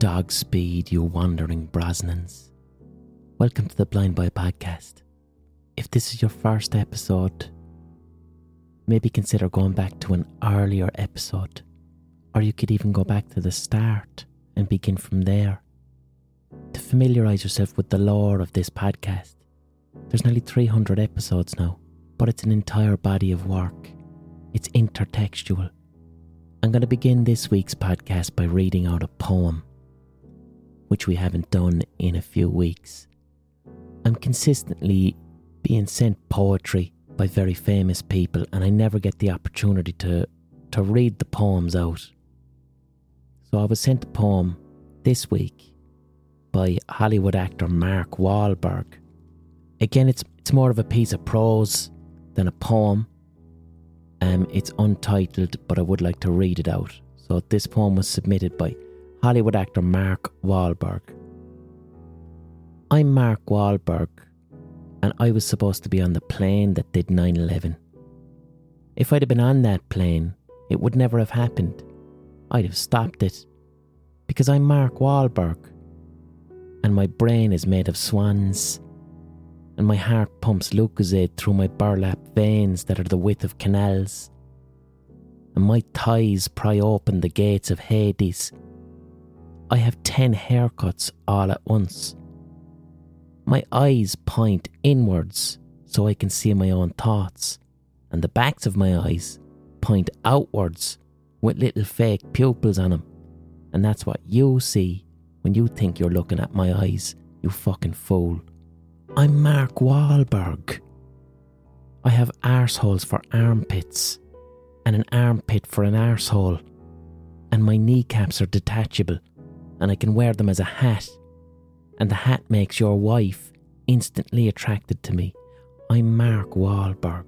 dog speed, you wandering Brosnans. Welcome to the Blind Boy podcast. If this is your first episode, maybe consider going back to an earlier episode, or you could even go back to the start and begin from there. To familiarise yourself with the lore of this podcast, there's nearly 300 episodes now, but it's an entire body of work. It's intertextual. I'm going to begin this week's podcast by reading out a poem, which we haven't done in a few weeks. I'm consistently being sent poetry by very famous people, and I never get the opportunity to, to read the poems out. So I was sent a poem this week by Hollywood actor Mark Wahlberg. Again, it's, it's more of a piece of prose than a poem. Um, it's untitled, but I would like to read it out. So this poem was submitted by Hollywood actor Mark Wahlberg. I'm Mark Wahlberg, and I was supposed to be on the plane that did 9 11. If I'd have been on that plane, it would never have happened. I'd have stopped it. Because I'm Mark Wahlberg, and my brain is made of swans, and my heart pumps Lucozade through my burlap veins that are the width of canals, and my thighs pry open the gates of Hades. I have ten haircuts all at once. My eyes point inwards so I can see my own thoughts, and the backs of my eyes point outwards with little fake pupils on them. And that's what you see when you think you're looking at my eyes, you fucking fool. I'm Mark Wahlberg. I have arseholes for armpits, and an armpit for an arsehole, and my kneecaps are detachable, and I can wear them as a hat and the hat makes your wife instantly attracted to me. I'm Mark Wahlberg.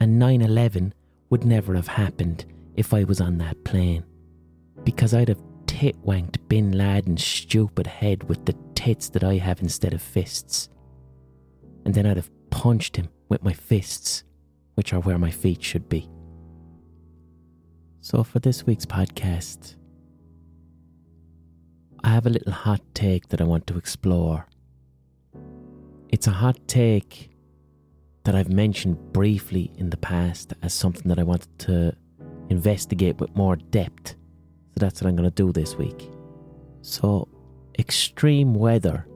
And 9 11 would never have happened if I was on that plane. Because I'd have tit wanked Bin Laden's stupid head with the tits that I have instead of fists. And then I'd have punched him with my fists, which are where my feet should be. So, for this week's podcast, I have a little hot take that I want to explore. It's a hot take that I've mentioned briefly in the past as something that I wanted to investigate with more depth. So that's what I'm going to do this week. So, extreme weather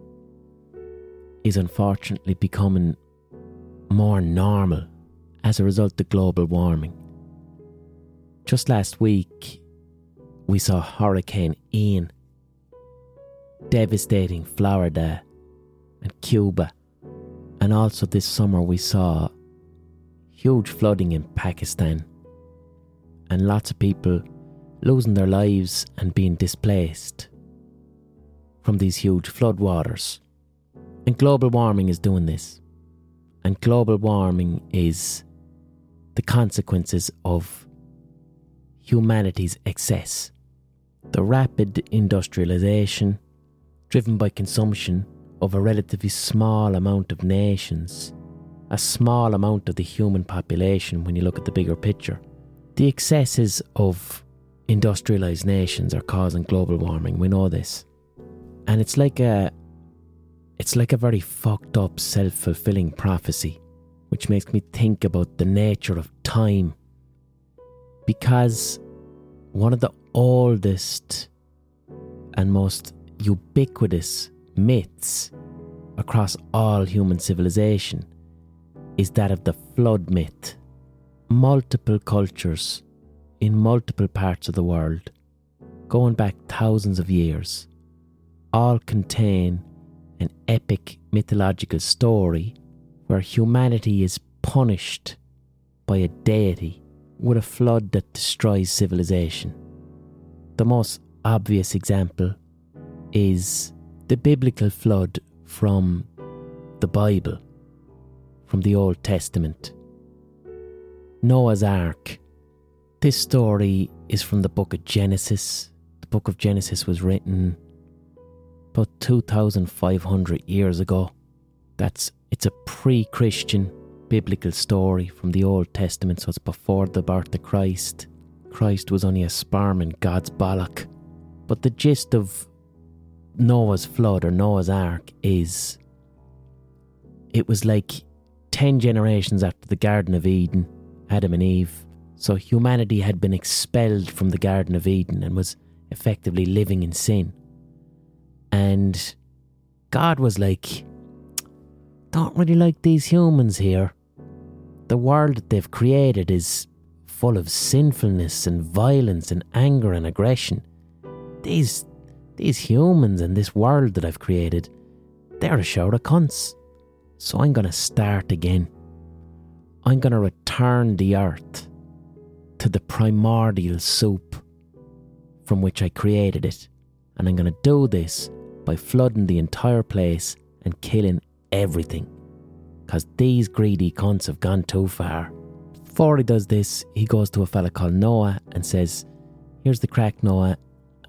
is unfortunately becoming more normal as a result of global warming. Just last week, we saw Hurricane Ian devastating Florida and Cuba. And also this summer we saw huge flooding in Pakistan and lots of people losing their lives and being displaced from these huge floodwaters. And global warming is doing this. And global warming is the consequences of humanity's excess. The rapid industrialization, driven by consumption of a relatively small amount of nations, a small amount of the human population when you look at the bigger picture. The excesses of industrialized nations are causing global warming. We know this. And it's like a it's like a very fucked up self-fulfilling prophecy, which makes me think about the nature of time. Because one of the oldest and most ubiquitous myths across all human civilization is that of the flood myth. Multiple cultures in multiple parts of the world, going back thousands of years, all contain an epic mythological story where humanity is punished by a deity with a flood that destroys civilization. The most obvious example is the biblical flood from the Bible, from the Old Testament. Noah's Ark. This story is from the book of Genesis. The book of Genesis was written about 2500 years ago. That's it's a pre-Christian biblical story from the Old Testament, so it's before the birth of Christ. Christ was only a sperm in God's bollock But the gist of Noah's flood or Noah's Ark is it was like 10 generations after the Garden of Eden, Adam and Eve. So humanity had been expelled from the Garden of Eden and was effectively living in sin. And God was like, don't really like these humans here. The world that they've created is full of sinfulness and violence and anger and aggression. These these humans and this world that I've created, they're a shower of cunts. So I'm gonna start again. I'm gonna return the earth to the primordial soup from which I created it. And I'm gonna do this by flooding the entire place and killing everything. Because these greedy cunts have gone too far. Before he does this, he goes to a fella called Noah and says, Here's the crack, Noah.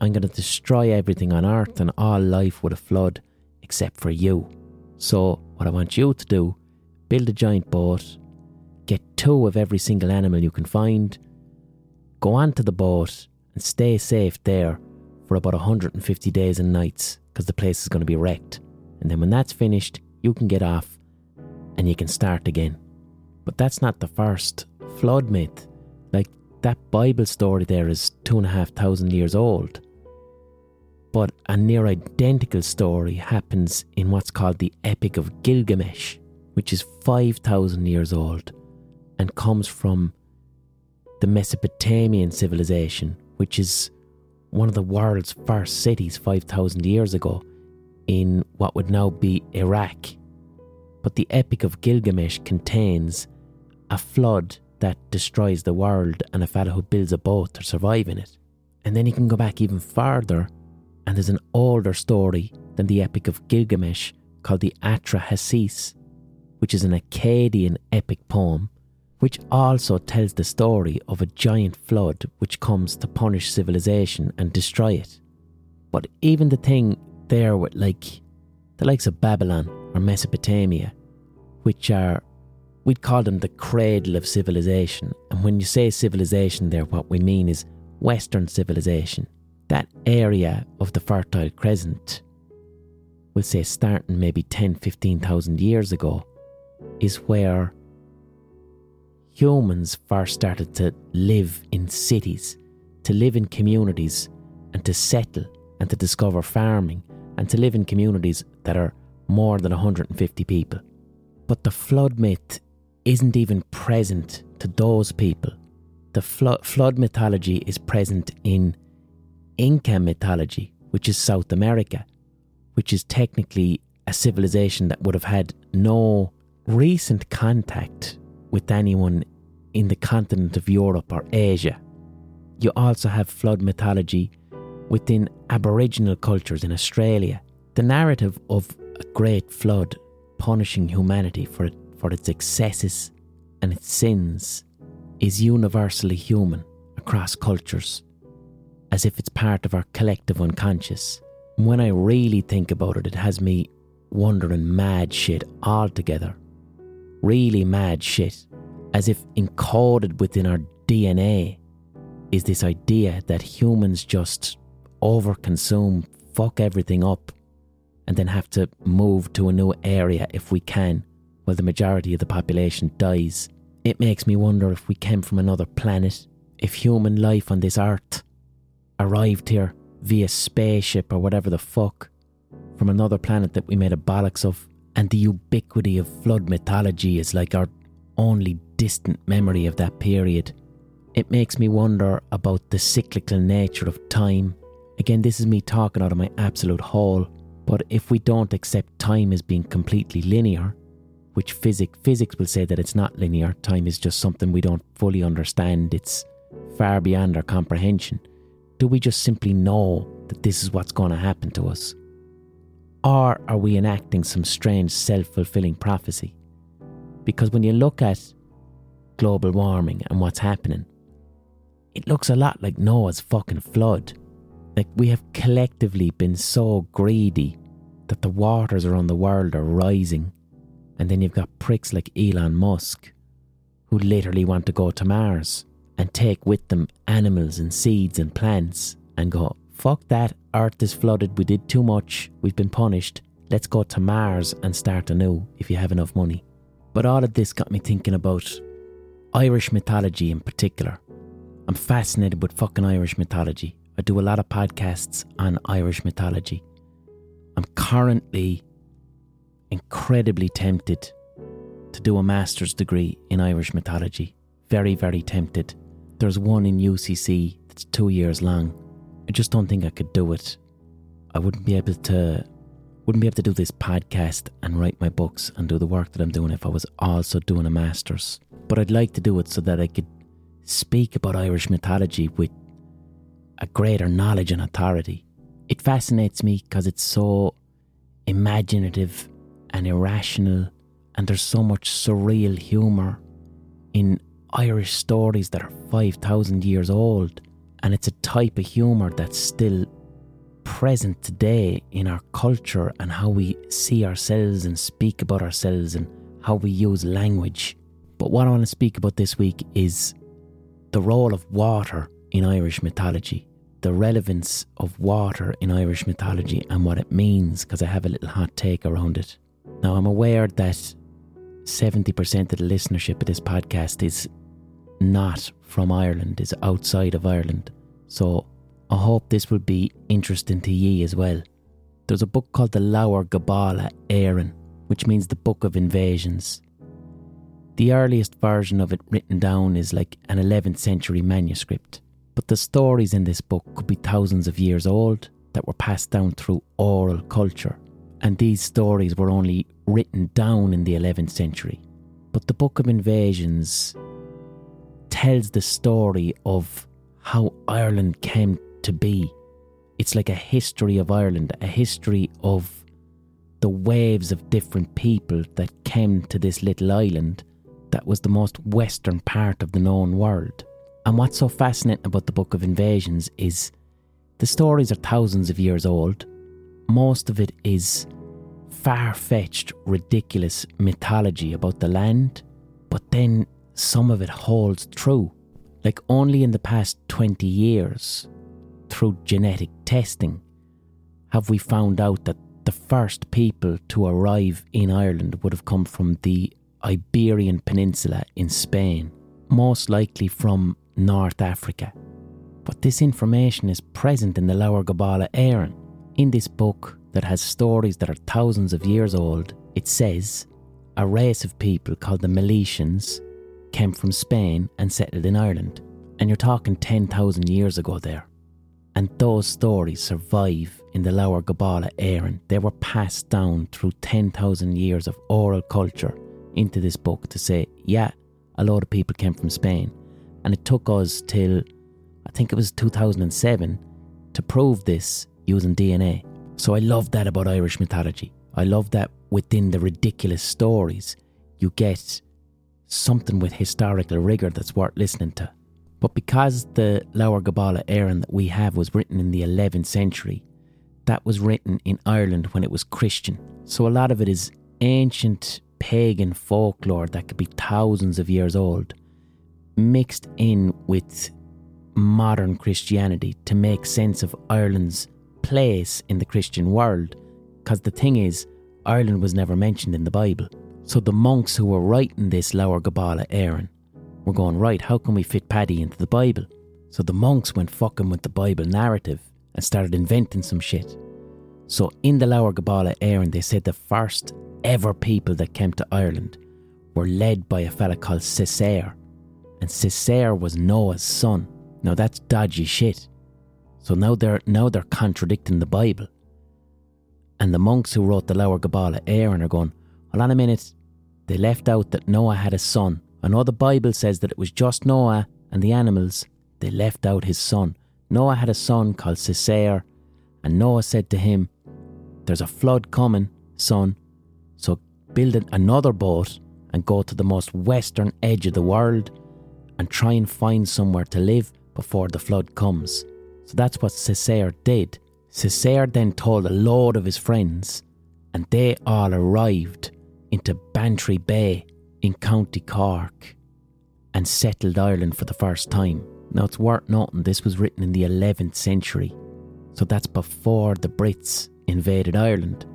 I'm going to destroy everything on earth and all life with a flood except for you. So, what I want you to do, build a giant boat, get two of every single animal you can find, go onto the boat and stay safe there for about 150 days and nights because the place is going to be wrecked. And then when that's finished, you can get off and you can start again. But that's not the first flood myth. Like that Bible story there is two and a half thousand years old. But a near identical story happens in what's called the Epic of Gilgamesh, which is 5,000 years old and comes from the Mesopotamian civilization, which is one of the world's first cities 5,000 years ago in what would now be Iraq. But the Epic of Gilgamesh contains a flood that destroys the world and a fella who builds a boat to survive in it. And then you can go back even further, and there's an older story than the Epic of Gilgamesh called the Atrahasis, which is an Akkadian epic poem, which also tells the story of a giant flood which comes to punish civilization and destroy it. But even the thing there with like the likes of Babylon or Mesopotamia, which are we'd call them the cradle of civilization. And when you say civilization there, what we mean is Western civilization. That area of the Fertile Crescent, we'll say starting maybe 10, 15,000 years ago, is where humans first started to live in cities, to live in communities, and to settle and to discover farming, and to live in communities that are more than 150 people. But the flood myth isn't even present to those people. The flood, flood mythology is present in Inca mythology, which is South America, which is technically a civilization that would have had no recent contact with anyone in the continent of Europe or Asia. You also have flood mythology within Aboriginal cultures in Australia. The narrative of a great flood punishing humanity for it for its excesses and its sins is universally human across cultures, as if it's part of our collective unconscious. When I really think about it, it has me wondering mad shit altogether. Really mad shit, as if encoded within our DNA is this idea that humans just overconsume, fuck everything up, and then have to move to a new area if we can while the majority of the population dies. It makes me wonder if we came from another planet, if human life on this earth arrived here via spaceship or whatever the fuck from another planet that we made a bollocks of, and the ubiquity of flood mythology is like our only distant memory of that period. It makes me wonder about the cyclical nature of time. Again, this is me talking out of my absolute hole, but if we don't accept time as being completely linear, which physics physics will say that it's not linear. Time is just something we don't fully understand. It's far beyond our comprehension. Do we just simply know that this is what's going to happen to us? Or are we enacting some strange self fulfilling prophecy? Because when you look at global warming and what's happening, it looks a lot like Noah's fucking flood. Like we have collectively been so greedy that the waters around the world are rising and then you've got pricks like Elon Musk, who literally want to go to Mars and take with them animals and seeds and plants and go, fuck that, Earth is flooded, we did too much, we've been punished, let's go to Mars and start anew if you have enough money. But all of this got me thinking about Irish mythology in particular. I'm fascinated with fucking Irish mythology. I do a lot of podcasts on Irish mythology. I'm currently incredibly tempted to do a master's degree in Irish mythology. Very, very tempted. There's one in UCC that's two years long. I just don't think I could do it. I wouldn't be able to wouldn't be able to do this podcast and write my books and do the work that I'm doing if I was also doing a master's. But I'd like to do it so that I could speak about Irish mythology with a greater knowledge and authority. It fascinates me because it's so imaginative and irrational, and there's so much surreal humour in Irish stories that are 5,000 years old, and it's a type of humour that's still present today in our culture and how we see ourselves and speak about ourselves and how we use language. But what I want to speak about this week is the role of water in Irish mythology, the relevance of water in Irish mythology and what it means, because I have a little hot take around it. Now, I'm aware that 70% of the listenership of this podcast is not from Ireland, is outside of Ireland. So I hope this will be interesting to ye as well. There's a book called the Leabhar Gabála Éireann, which means the Book of Invasions. The earliest version of it written down is like an 11th century manuscript, but the stories in this book could be thousands of years old that were passed down through oral culture, and these stories were only written down in the 11th century. But the Book of Invasions tells the story of how Ireland came to be. It's like a history of Ireland, a history of the waves of different people that came to this little island that was the most western part of the known world. And what's so fascinating about the Book of Invasions is the stories are thousands of years old. Most of it is far fetched, ridiculous mythology about the land, but then some of it holds true. Like only in the past 20 years, through genetic testing, have we found out that the first people to arrive in Ireland would have come from the Iberian Peninsula in Spain, most likely from North Africa. But this information is present in the Leabhar Gabála Éireann. In this book that has stories that are thousands of years old, it says a race of people called the Milesians came from Spain and settled in Ireland. And you're talking 10,000 years ago there. And those stories survive in the Leabhar Gabála Éireann. They were passed down through 10,000 years of oral culture into this book to say, yeah, a lot of people came from Spain. And it took us till, I think it was 2007, to prove this using DNA. So I love that about Irish mythology. I love that within the ridiculous stories, you get something with historical rigour that's worth listening to. But because the Leabhar Gabála Éireann that we have was written in the 11th century, that was written in Ireland when it was Christian. So a lot of it is ancient pagan folklore that could be thousands of years old, mixed in with modern Christianity to make sense of Ireland's place in the Christian world. Because the thing is, Ireland was never mentioned in the Bible. So the monks who were writing this Leabhar Gabála Éireann were going, right, how can we fit Paddy into the Bible? So the monks went fucking with the Bible narrative and started inventing some shit. So in the Leabhar Gabála Éireann, they said the first ever people that came to Ireland were led by a fella called Cessair. And Cessair was Noah's son. Now that's dodgy shit. So now they're now they're contradicting the Bible. And the monks who wrote the Lower Gabála Éireann are going, hold on a minute. They left out that Noah had a son. I know the Bible says that it was just Noah and the animals. They left out his son. Noah had a son called Cessair, and Noah said to him, There's a flood coming, son, so build another boat and go to the most western edge of the world and try and find somewhere to live before the flood comes. So that's what Cessair did. Cessair then told a load of his friends, and they all arrived into Bantry Bay in County Cork and settled Ireland for the first time. Now it's worth noting this was written in the 11th century. So that's before the Brits invaded Ireland.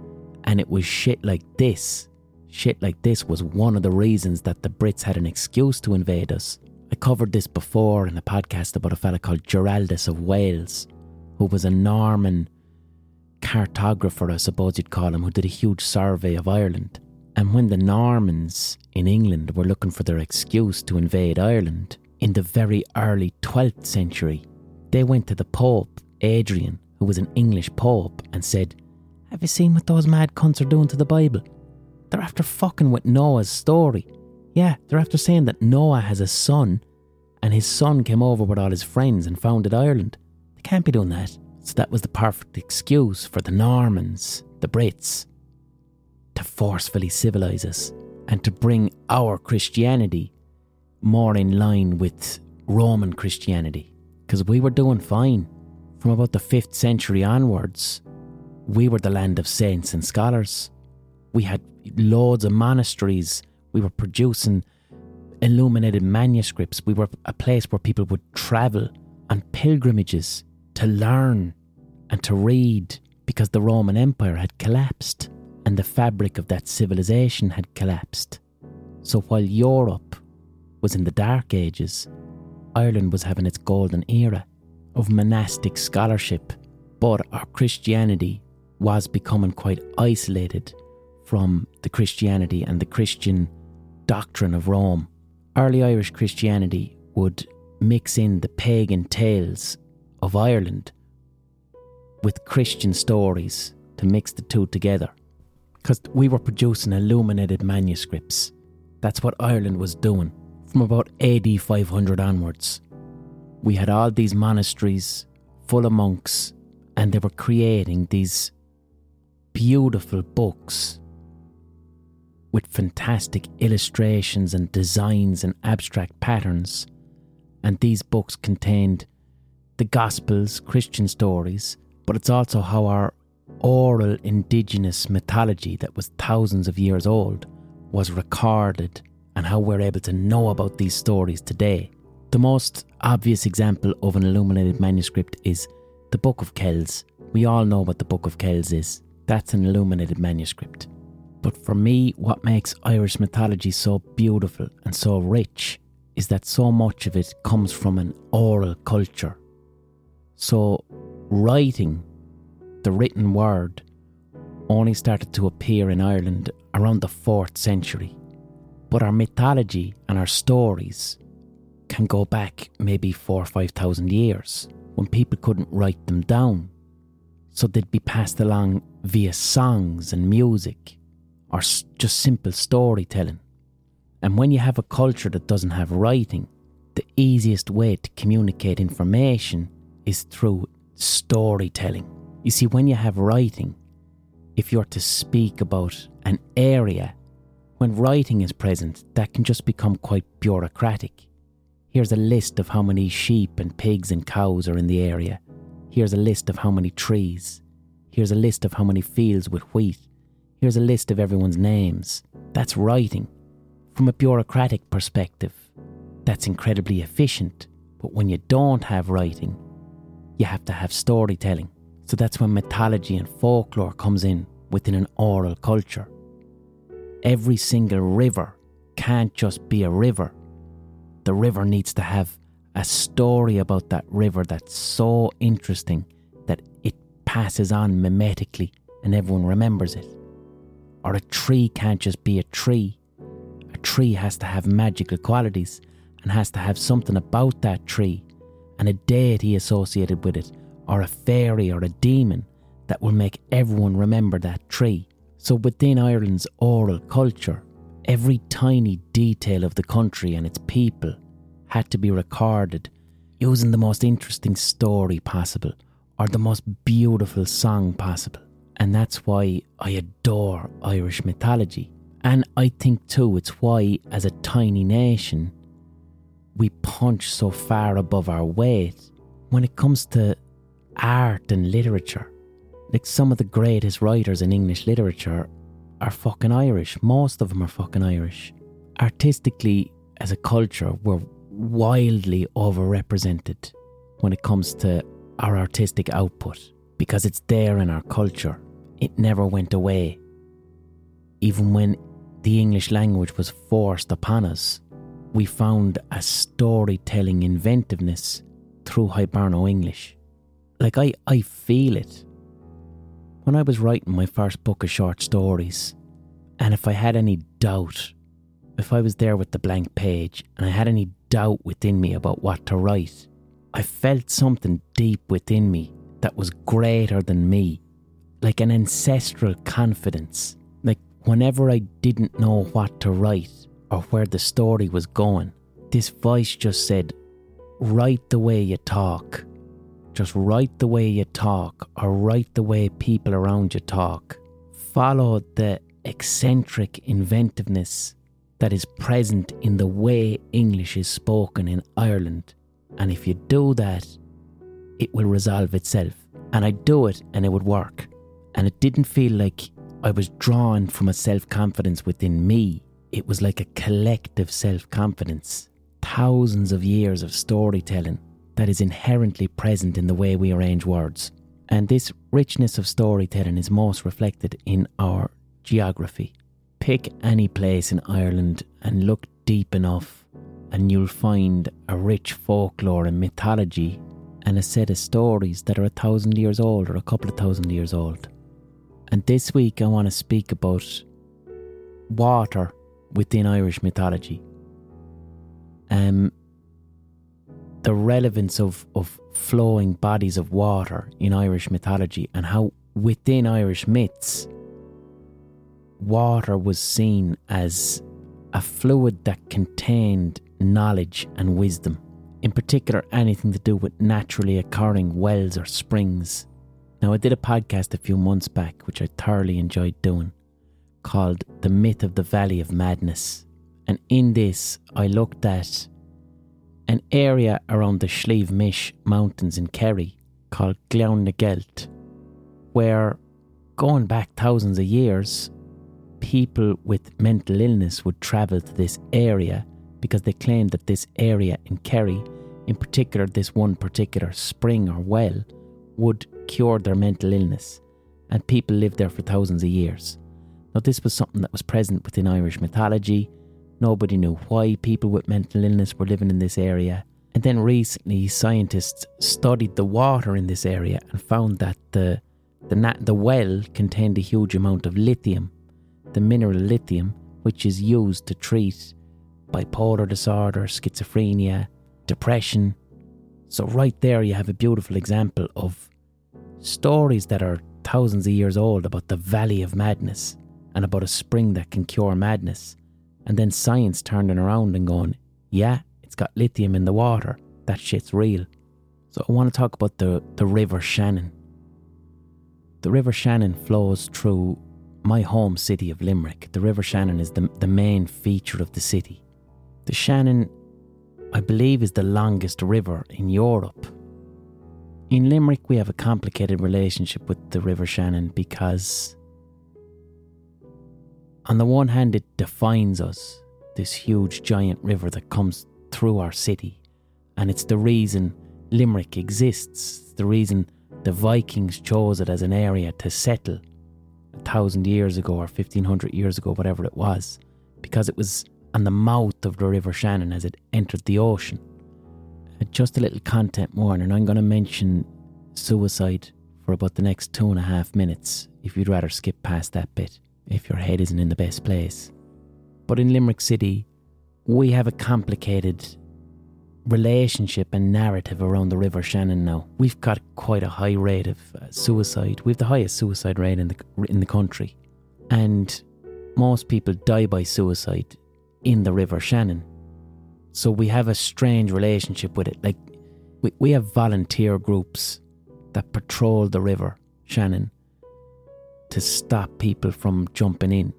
And it was shit like this. Shit like this was one of the reasons that the Brits had an excuse to invade us. I covered this before in a podcast about a fella called Giraldus of Wales, who was a Norman cartographer, I suppose you'd call him, who did a huge survey of Ireland. And when the Normans in England were looking for their excuse to invade Ireland in the very early 12th century, they went to the Pope, Adrian, who was an English Pope, and said, Have you seen what those mad cunts are doing to the Bible? They're after fucking with Noah's story. Yeah, they're after saying that Noah has a son and his son came over with all his friends and founded Ireland. They can't be doing that. So that was the perfect excuse for the Normans, the Brits, to forcefully civilise us and to bring our Christianity more in line with Roman Christianity. Because we were doing fine. From about the 5th century onwards, we were the land of saints and scholars. We had loads of monasteries. We were producing illuminated manuscripts. We were a place where people would travel on pilgrimages to learn and to read because the Roman Empire had collapsed and the fabric of that civilization had collapsed. So while Europe was in the Dark Ages, Ireland was having its golden era of monastic scholarship, but our Christianity was becoming quite isolated from the Christianity and the Christian doctrine of Rome. Early Irish Christianity would mix in the pagan tales of Ireland with Christian stories to mix the two together. Because we were producing illuminated manuscripts. That's what Ireland was doing from about AD 500 onwards. We had all these monasteries full of monks, and they were creating these beautiful books with fantastic illustrations and designs and abstract patterns. And these books contained the Gospels, Christian stories, but it's also how our oral indigenous mythology that was thousands of years old was recorded and how we're able to know about these stories today. The most obvious example of an illuminated manuscript is the Book of Kells. We all know what the Book of Kells is. That's an illuminated manuscript. But for me, what makes Irish mythology so beautiful and so rich is that so much of it comes from an oral culture. So, writing, the written word, only started to appear in Ireland around the 4th century. But our mythology and our stories can go back maybe four or five thousand years when people couldn't write them down. So they'd be passed along via songs and music or just simple storytelling. And when you have a culture that doesn't have writing, the easiest way to communicate information is through storytelling. You see, when you have writing, if you're to speak about an area, when writing is present, that can just become quite bureaucratic. Here's a list of how many sheep and pigs and cows are in the area. Here's a list of how many trees. Here's a list of how many fields with wheat. Here's a list of everyone's names. That's writing. From a bureaucratic perspective, that's incredibly efficient. But when you don't have writing, you have to have storytelling. So that's when mythology and folklore comes in within an oral culture. Every single river can't just be a river. The river needs to have a story about that river that's so interesting that it passes on mimetically and everyone remembers it. Or a tree can't just be a tree. A tree has to have magical qualities and has to have something about that tree and a deity associated with it, or a fairy or a demon that will make everyone remember that tree. So within Ireland's oral culture, every tiny detail of the country and its people had to be recorded using the most interesting story possible or the most beautiful song possible. And that's why I adore Irish mythology. And I think too, it's why, as a tiny nation, we punch so far above our weight when it comes to art and literature. Like some of the greatest writers in English literature are fucking Irish. Most of them are fucking Irish. Artistically, as a culture, we're wildly overrepresented when it comes to our artistic output because it's there in our culture. It never went away. Even when the English language was forced upon us, we found a storytelling inventiveness through Hiberno English. Like, I, I feel it. When I was writing my first book of short stories, and if I had any doubt, if I was there with the blank page and I had any doubt within me about what to write, I felt something deep within me that was greater than me, like an ancestral confidence. Like whenever I didn't know what to write or where the story was going, this voice just said, Write the way you talk. Just write the way you talk or write the way people around you talk. Follow the eccentric inventiveness that is present in the way English is spoken in Ireland. And if you do that, it will resolve itself. And I'd do it and it would work. And it didn't feel like I was drawn from a self confidence within me. It was like a collective self confidence. Thousands of years of storytelling that is inherently present in the way we arrange words. And this richness of storytelling is most reflected in our geography. Pick any place in Ireland and look deep enough, and you'll find a rich folklore and mythology and a set of stories that are a thousand years old or a couple of thousand years old. And this week I want to speak about water within Irish mythology. Um, the relevance of, of flowing bodies of water in Irish mythology and how within Irish myths, water was seen as a fluid that contained knowledge and wisdom in particular anything to do with naturally occurring wells or springs. Now, I did a podcast a few months back, which I thoroughly enjoyed doing, called The Myth of the Valley of Madness. And in this, I looked at an area around the Slieve Mish Mountains in Kerry called Gleann na nGealt, where, going back thousands of years, people with mental illness would travel to this area because they claimed that this area in Kerry, in particular this one particular spring or well, would cure their mental illness, and people lived there for thousands of years. Now, this was something that was present within Irish mythology. Nobody knew why people with mental illness were living in this area. And then recently, scientists studied the water in this area and found that the, the, the well contained a huge amount of lithium, the mineral lithium, which is used to treat bipolar disorder, schizophrenia, depression. So, right there, you have a beautiful example of stories that are thousands of years old about the valley of madness and about a spring that can cure madness. And then science turning around and going, yeah, it's got lithium in the water. That shit's real. So, I want to talk about the, the River Shannon. The River Shannon flows through my home city of Limerick. The River Shannon is the, the main feature of the city. The Shannon, I believe, is the longest river in Europe. In Limerick, we have a complicated relationship with the River Shannon because, on the one hand, it defines us, this huge giant river that comes through our city, and it's the reason Limerick exists, the reason the Vikings chose it as an area to settle a thousand years ago or 1500 years ago, whatever it was, because it was on the mouth of the River Shannon as it entered the ocean. Uh, just a little content warning I'm going to mention suicide for about the next two and a half minutes if you'd rather skip past that bit, if your head isn't in the best place. But in Limerick City, we have a complicated relationship and narrative around the River Shannon now. We've got quite a high rate of uh, suicide. We've the highest suicide rate in the in the country, and most people die by suicide in the River Shannon. So we have a strange relationship with it. Like, we, we have volunteer groups that patrol the River Shannon to stop people from jumping in.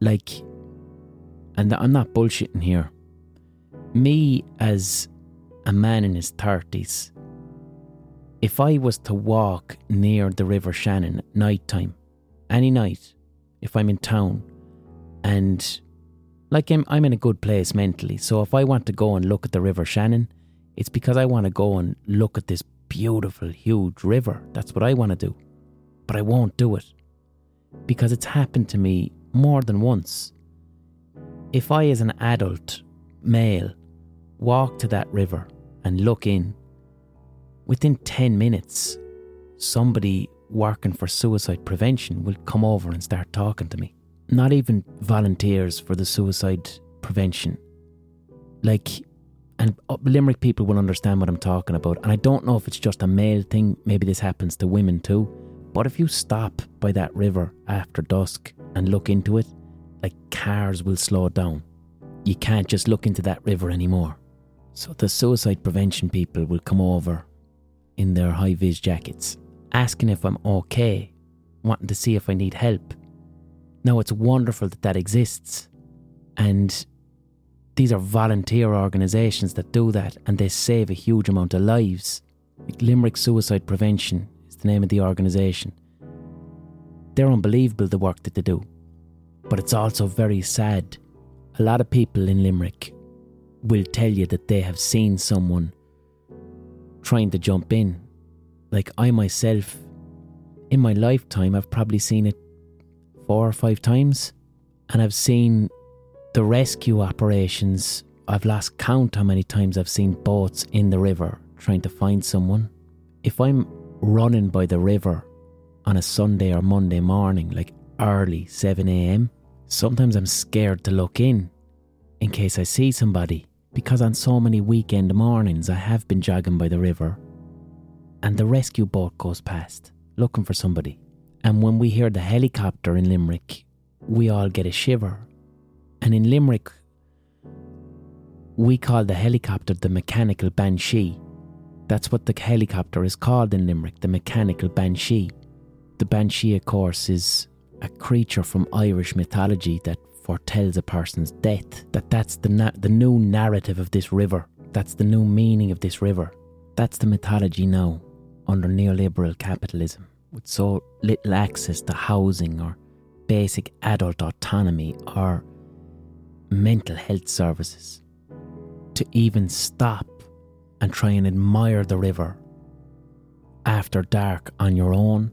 Like, and I'm not bullshitting here. Me, as a man in his 30s, if I was to walk near the River Shannon at night time, any night, if I'm in town, and like I'm, I'm in a good place mentally. So if I want to go and look at the River Shannon, it's because I want to go and look at this beautiful, huge river. That's what I want to do. But I won't do it because it's happened to me more than once. If I, as an adult male, walk to that river and look in, within 10 minutes, somebody working for suicide prevention will come over and start talking to me. Not even volunteers for the suicide prevention. Like, and uh, Limerick people will understand what I'm talking about. And I don't know if it's just a male thing, maybe this happens to women too. But if you stop by that river after dusk and look into it, like cars will slow down. You can't just look into that river anymore. So the suicide prevention people will come over in their high vis jackets, asking if I'm okay, wanting to see if I need help. Now, it's wonderful that that exists. And these are volunteer organisations that do that and they save a huge amount of lives. Like Limerick Suicide Prevention the name of the organisation. They're unbelievable the work that they do. But it's also very sad. A lot of people in Limerick will tell you that they have seen someone trying to jump in. Like I myself, in my lifetime, I've probably seen it four or five times. And I've seen the rescue operations. I've lost count how many times I've seen boats in the river trying to find someone. If I'm running by the river on a Sunday or Monday morning, like early 7am, sometimes I'm scared to look in in case I see somebody because on so many weekend mornings I have been jogging by the river and the rescue boat goes past looking for somebody. And when we hear the helicopter in Limerick, we all get a shiver. And in Limerick, we call the helicopter the mechanical banshee. That's what the helicopter is called in Limerick, the mechanical banshee. The banshee, of course, is a creature from Irish mythology that foretells a person's death. That that's the na- the new narrative of this river. That's the new meaning of this river. That's the mythology now under neoliberal capitalism, with so little access to housing or basic adult autonomy or mental health services. To even stop and try and admire the river after dark on your own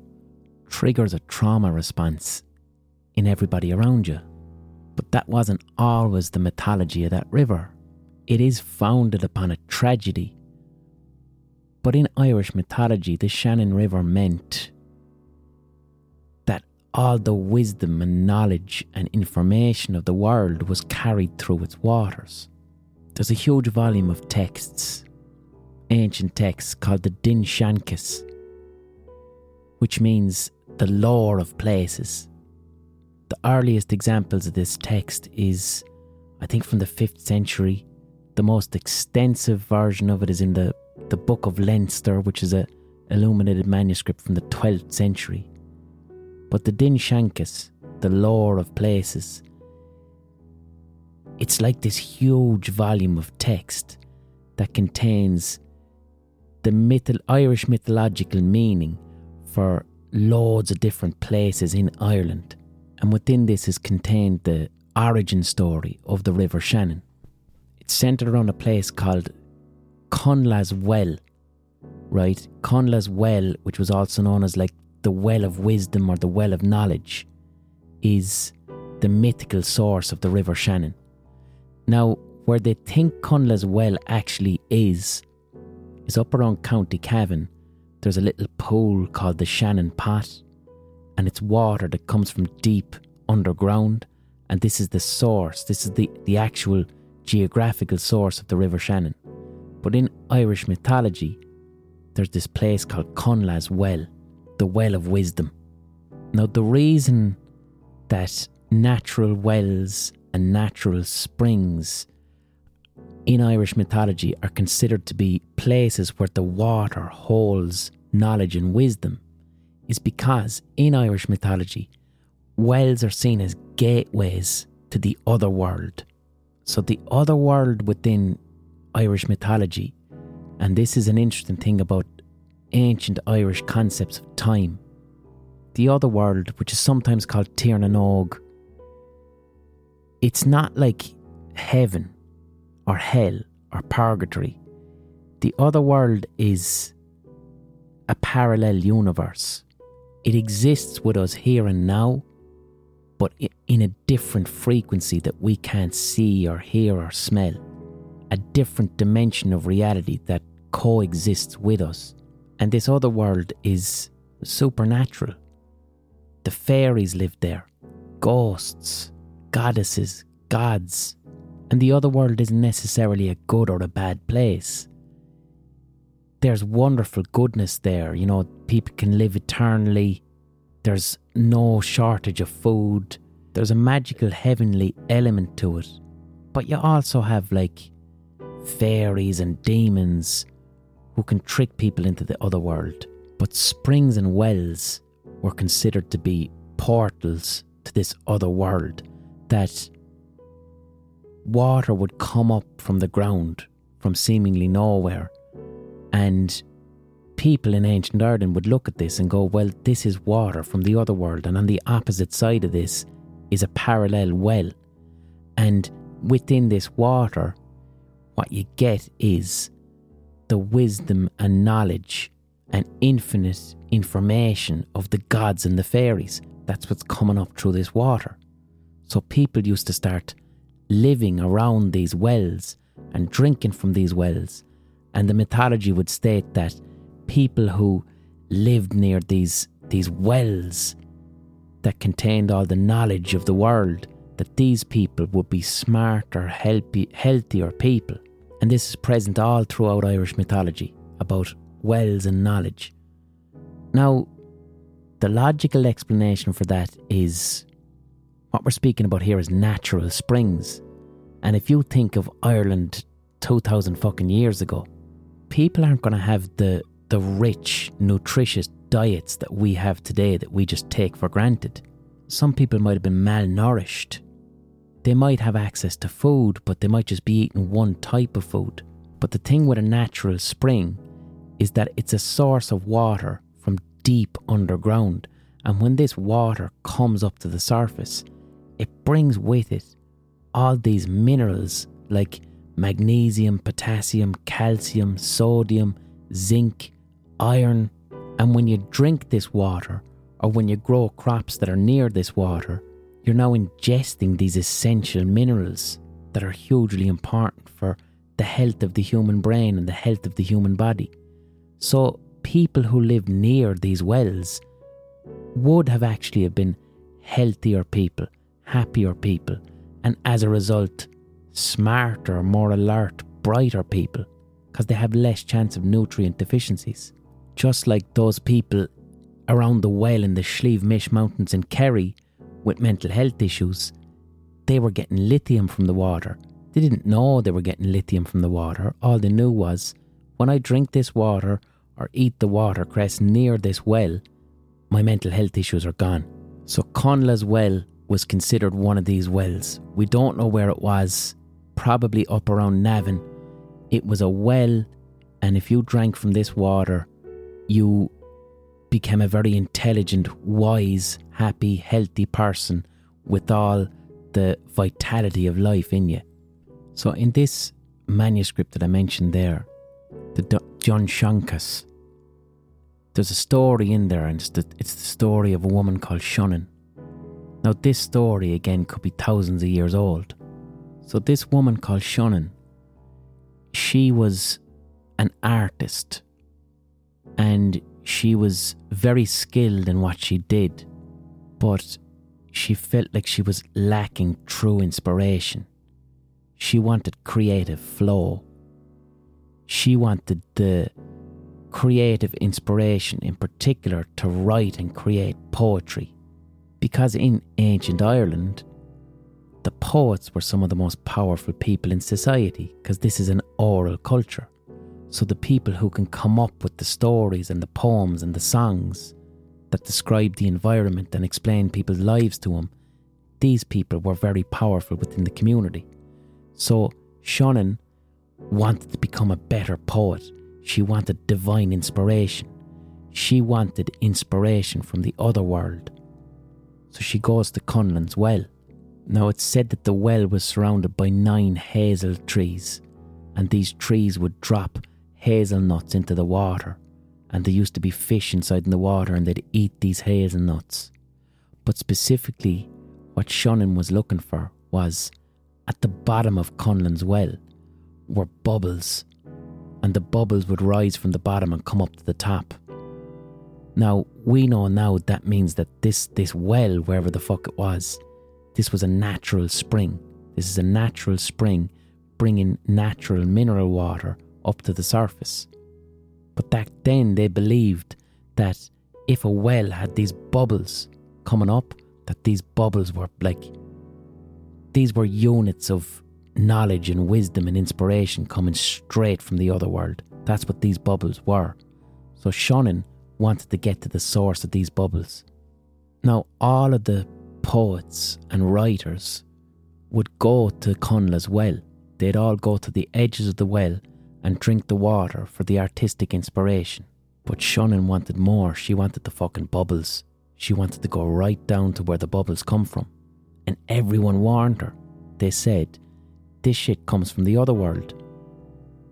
triggers a trauma response in everybody around you. But that wasn't always the mythology of that river. It is founded upon a tragedy. But in Irish mythology, the Shannon River meant that all the wisdom and knowledge and information of the world was carried through its waters. There's a huge volume of texts, ancient texts called the Dindshenchas, which means the lore of places the earliest examples of this text is, I think, from the 5th century. The most extensive version of it is in the, the Book of Leinster, which is a illuminated manuscript from the 12th century. But the Dindshenchas, the lore of places, it's like this huge volume of text that contains the myth- Irish mythological meaning for loads of different places in Ireland and within this is contained the origin story of the River Shannon. It's centered around a place called Conla's Well, right? Conla's Well, which was also known as like the Well of Wisdom or the Well of Knowledge, is the mythical source of the River Shannon. Now, where they think Conla's Well actually is, is up around County Cavan. There's a little pool called the Shannon Pot and it's water that comes from deep underground. And this is the source, this is the, the actual geographical source of the River Shannon. But in Irish mythology, there's this place called Connla's Well, the Well of Wisdom. Now, the reason that natural wells and natural springs in Irish mythology are considered to be places where the water holds knowledge and wisdom is because in Irish mythology, wells are seen as gateways to the other world. So, the other world within Irish mythology, and this is an interesting thing about ancient Irish concepts of time. The other world, which is sometimes called Tir na nÓg, it's not like heaven or hell or purgatory. The other world is a parallel universe. It exists with us here and now, but in a different frequency that we can't see or hear or smell. A different dimension of reality that coexists with us. And this other world is supernatural. The fairies live there, ghosts, goddesses, gods. And the other world isn't necessarily a good or a bad place. There's wonderful goodness there. You know, people can live eternally. There's no shortage of food. There's a magical heavenly element to it. But you also have like fairies and demons who can trick people into the other world. But springs and wells were considered to be portals to this other world that water would come up from the ground from seemingly nowhere and people in ancient Ireland would look at this and go, well, this is water from the other world, and on the opposite side of this is a parallel well. And within this water, what you get is the wisdom and knowledge and infinite information of the gods and the fairies. That's what's coming up through this water. So people used to start living around these wells and drinking from these wells. And the mythology would state that people who lived near these, these wells that contained all the knowledge of the world, that these people would be smarter, healthy, healthier people. And this is present all throughout Irish mythology about wells and knowledge. Now, the logical explanation for that is what we're speaking about here is natural springs. And if you think of Ireland 2000 fucking years ago, people aren't going to have the, the rich, nutritious diets that we have today that we just take for granted. Some people might have been malnourished. They might have access to food, but they might just be eating one type of food. But the thing with a natural spring is that it's a source of water from deep underground. And when this water comes up to the surface, it brings with it all these minerals like magnesium, potassium, calcium, sodium, zinc, iron. And when you drink this water, or when you grow crops that are near this water, you're now ingesting these essential minerals that are hugely important for the health of the human brain and the health of the human body. So, people who live near these wells would have actually have been healthier people happier people, and as a result, smarter, more alert, brighter people because they have less chance of nutrient deficiencies. Just like those people around the well in the Slieve Mish Mountains in Kerry with mental health issues, they were getting lithium from the water. They didn't know they were getting lithium from the water. All they knew was when I drink this water or eat the watercress near this well, my mental health issues are gone. So Connla's well was considered one of these wells. We don't know where it was, probably up around Navan. It was a well, and if you drank from this water, you became a very intelligent, wise, happy, healthy person with all the vitality of life in you. So, in this manuscript that I mentioned there, the D- Dindshenchas, there's a story in there, and it's the, it's the story of a woman called Shunnan. Now, this story again could be thousands of years old. So, this woman called Shunnan, she was an artist and she was very skilled in what she did, but she felt like she was lacking true inspiration. She wanted creative flow. She wanted the creative inspiration, in particular, to write and create poetry because in ancient Ireland, the poets were some of the most powerful people in society because this is an oral culture. So the people who can come up with the stories and the poems and the songs that describe the environment and explain people's lives to them, these people were very powerful within the community. So Shannon wanted to become a better poet. She wanted divine inspiration. She wanted inspiration from the other world so she goes to Connla's well. Now it's said that the well was surrounded by nine hazel trees, and these trees would drop hazelnuts into the water, and there used to be fish inside in the water and they'd eat these hazelnuts. But specifically, what Shonnan was looking for was at the bottom of Connla's well were bubbles, and the bubbles would rise from the bottom and come up to the top. Now, we know now that means that this, this well, wherever the fuck it was, this was a natural spring. This is a natural spring bringing natural mineral water up to the surface. But back then, they believed that if a well had these bubbles coming up, that these bubbles were like, these were units of knowledge and wisdom and inspiration coming straight from the other world. That's what these bubbles were. So Shonnan wanted to get to the source of these bubbles. Now, all of the poets and writers would go to Connla's well. They'd all go to the edges of the well and drink the water for the artistic inspiration. But Shannon wanted more. She wanted the fucking bubbles. She wanted to go right down to where the bubbles come from. And everyone warned her. They said, This shit comes from the other world.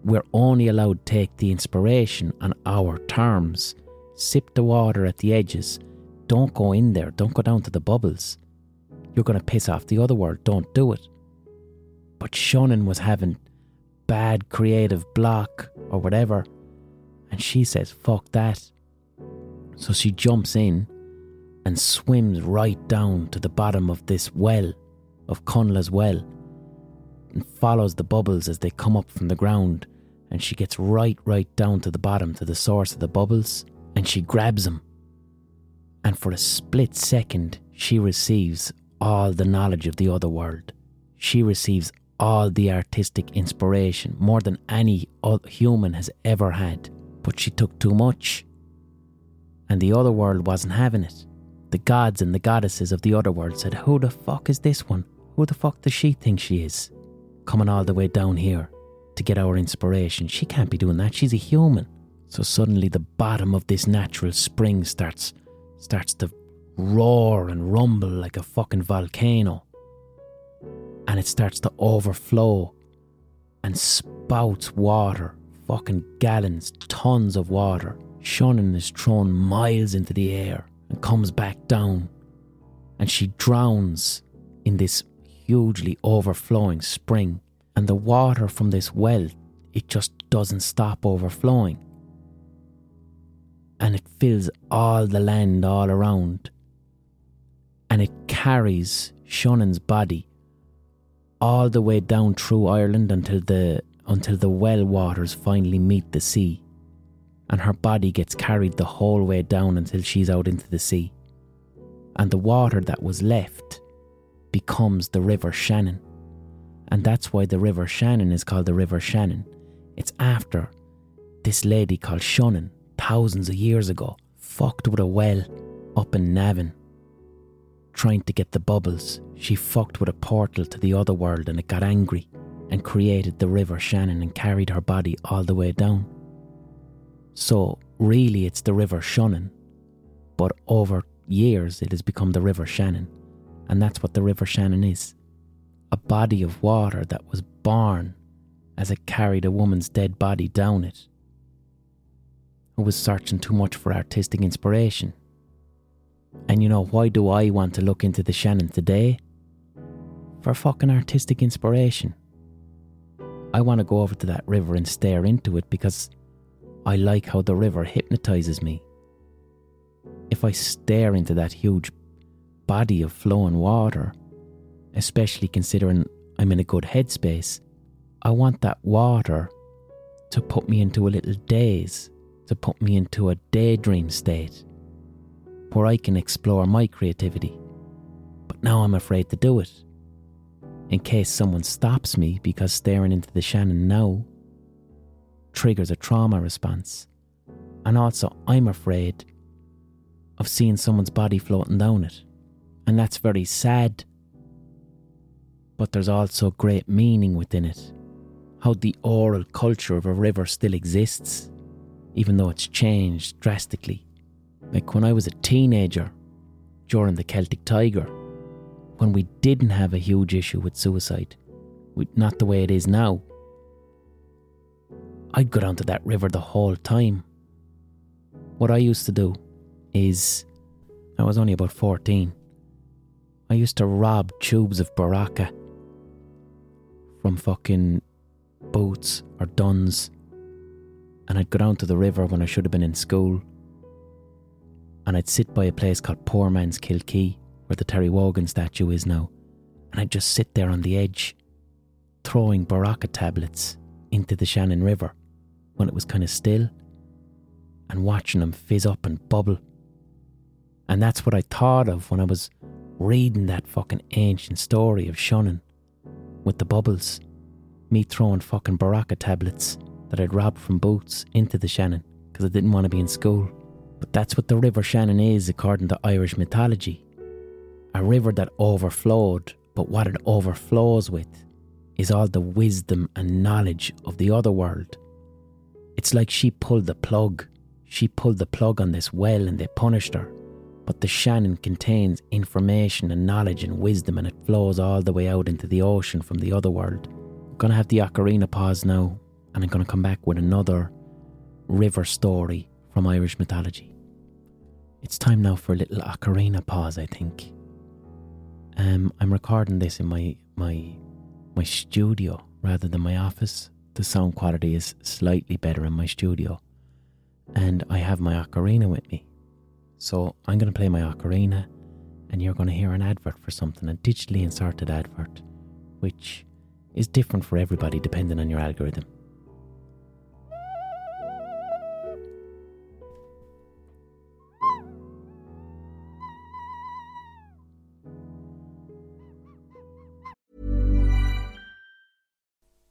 We're only allowed to take the inspiration on our terms. Sip the water at the edges. Don't go in there. Don't go down to the bubbles. You're going to piss off the other world. Don't do it. But Shannon was having bad creative block or whatever. And she says, fuck that. So she jumps in and swims right down to the bottom of this well, of Connla's well, and follows the bubbles as they come up from the ground. And she gets right, right down to the bottom, to the source of the bubbles, and she grabs him. And for a split second, she receives all the knowledge of the other world. She receives all the artistic inspiration, more than any human has ever had. But she took too much. And the other world wasn't having it. The gods and the goddesses of the other world said, Who the fuck is this one? Who the fuck does she think she is? Coming all the way down here to get our inspiration. She can't be doing that. She's a human. So suddenly the bottom of this natural spring starts starts to roar and rumble like a fucking volcano and it starts to overflow and spouts water, fucking gallons, tons of water. Shonnan is thrown miles into the air and comes back down, and she drowns in this hugely overflowing spring. And the water from this well, it just doesn't stop overflowing. And it fills all the land all around. And it carries Shonnan's body all the way down through Ireland until the until the well waters finally meet the sea. And her body gets carried the whole way down until she's out into the sea. And the water that was left becomes the River Shannon. And that's why the River Shannon is called the River Shannon. It's after this lady called Shonnan, thousands of years ago, fucked with a well up in Navan. Trying to get the bubbles, she fucked with a portal to the other world and it got angry and created the River Shannon and carried her body all the way down. So, really, it's the River Shannon, but over years it has become the River Shannon, and that's what the River Shannon is. A body of water that was born as it carried a woman's dead body down it, was searching too much for artistic inspiration and you know, why do I want to look into the Shannon today? For fucking artistic inspiration. I want to go over to that river and stare into it because I like how the river hypnotizes me. If I stare into that huge body of flowing water, especially considering I'm in a good headspace, I want that water to put me into a little daze, to put me into a daydream state where I can explore my creativity. But now I'm afraid to do it. In case someone stops me because staring into the Shannon now triggers a trauma response. And also, I'm afraid of seeing someone's body floating down it. And that's very sad. But there's also great meaning within it. How the oral culture of a river still exists, even though it's changed drastically. Like when I was a teenager during the Celtic Tiger, when we didn't have a huge issue with suicide, not the way it is now. I'd go down to that river the whole time. what I used to do is, I was only about 14. I used to rob tubes of Berocca from fucking Boots or Dunnes. And I'd go down to the river when I should have been in school. And I'd sit by a place called Poor Man's Kilkee, where the Terry Wogan statue is now. And I'd just sit there on the edge, throwing Berocca tablets into the Shannon River when it was kind of still and watching them fizz up and bubble. And that's what I thought of when I was reading that fucking ancient story of Shannon with the bubbles. Me throwing fucking Berocca tablets that I'd robbed from boats into the Shannon because I didn't want to be in school. But that's what the River Shannon is according to Irish mythology. A river that overflowed, but what it overflows with is all the wisdom and knowledge of the other world. It's like she pulled the plug. She pulled the plug on this well and they punished her. But the Shannon contains information and knowledge and wisdom and it flows all the way out into the ocean from the other world. I'm to have the ocarina pause now and I'm going to come back with another river story from Irish mythology. It's time now for a little ocarina pause, I think. Um, I'm recording this in my my my studio rather than my office. The sound quality is slightly better in my studio, and I have my ocarina with me. So I'm going to play my ocarina, and you're going to hear an advert for something, a digitally inserted advert, which is different for everybody depending on your algorithm.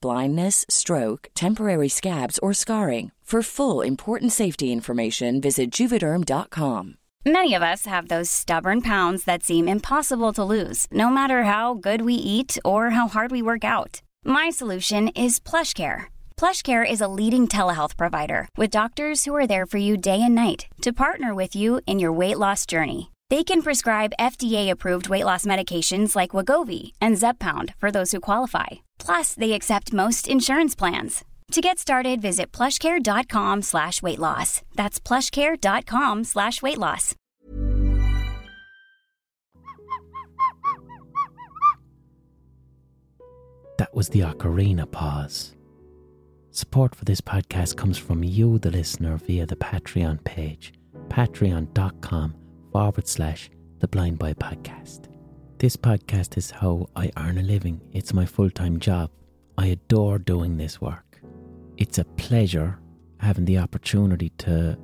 blindness, stroke, temporary scabs, or scarring. For full important safety information, visit juvederm.com. Many of us have those stubborn pounds that seem impossible to lose, no matter how good we eat or how hard we work out. My solution is PlushCare. PlushCare is a leading telehealth provider with doctors who are there for you day and night to partner with you in your weight loss journey. They can prescribe FDA-approved weight loss medications like Wegovy and Zepbound for those who qualify. Plus, they accept most insurance plans. To get started, visit plushcare.com slash weight loss. That's plushcare.com slash weight loss. That was the ocarina pause. Support for this podcast comes from you, the listener, via the Patreon page, patreon.com forward slash the Blind Boy Podcast. This podcast is how I earn a living. It's my full time job. I adore doing this work. It's a pleasure having the opportunity to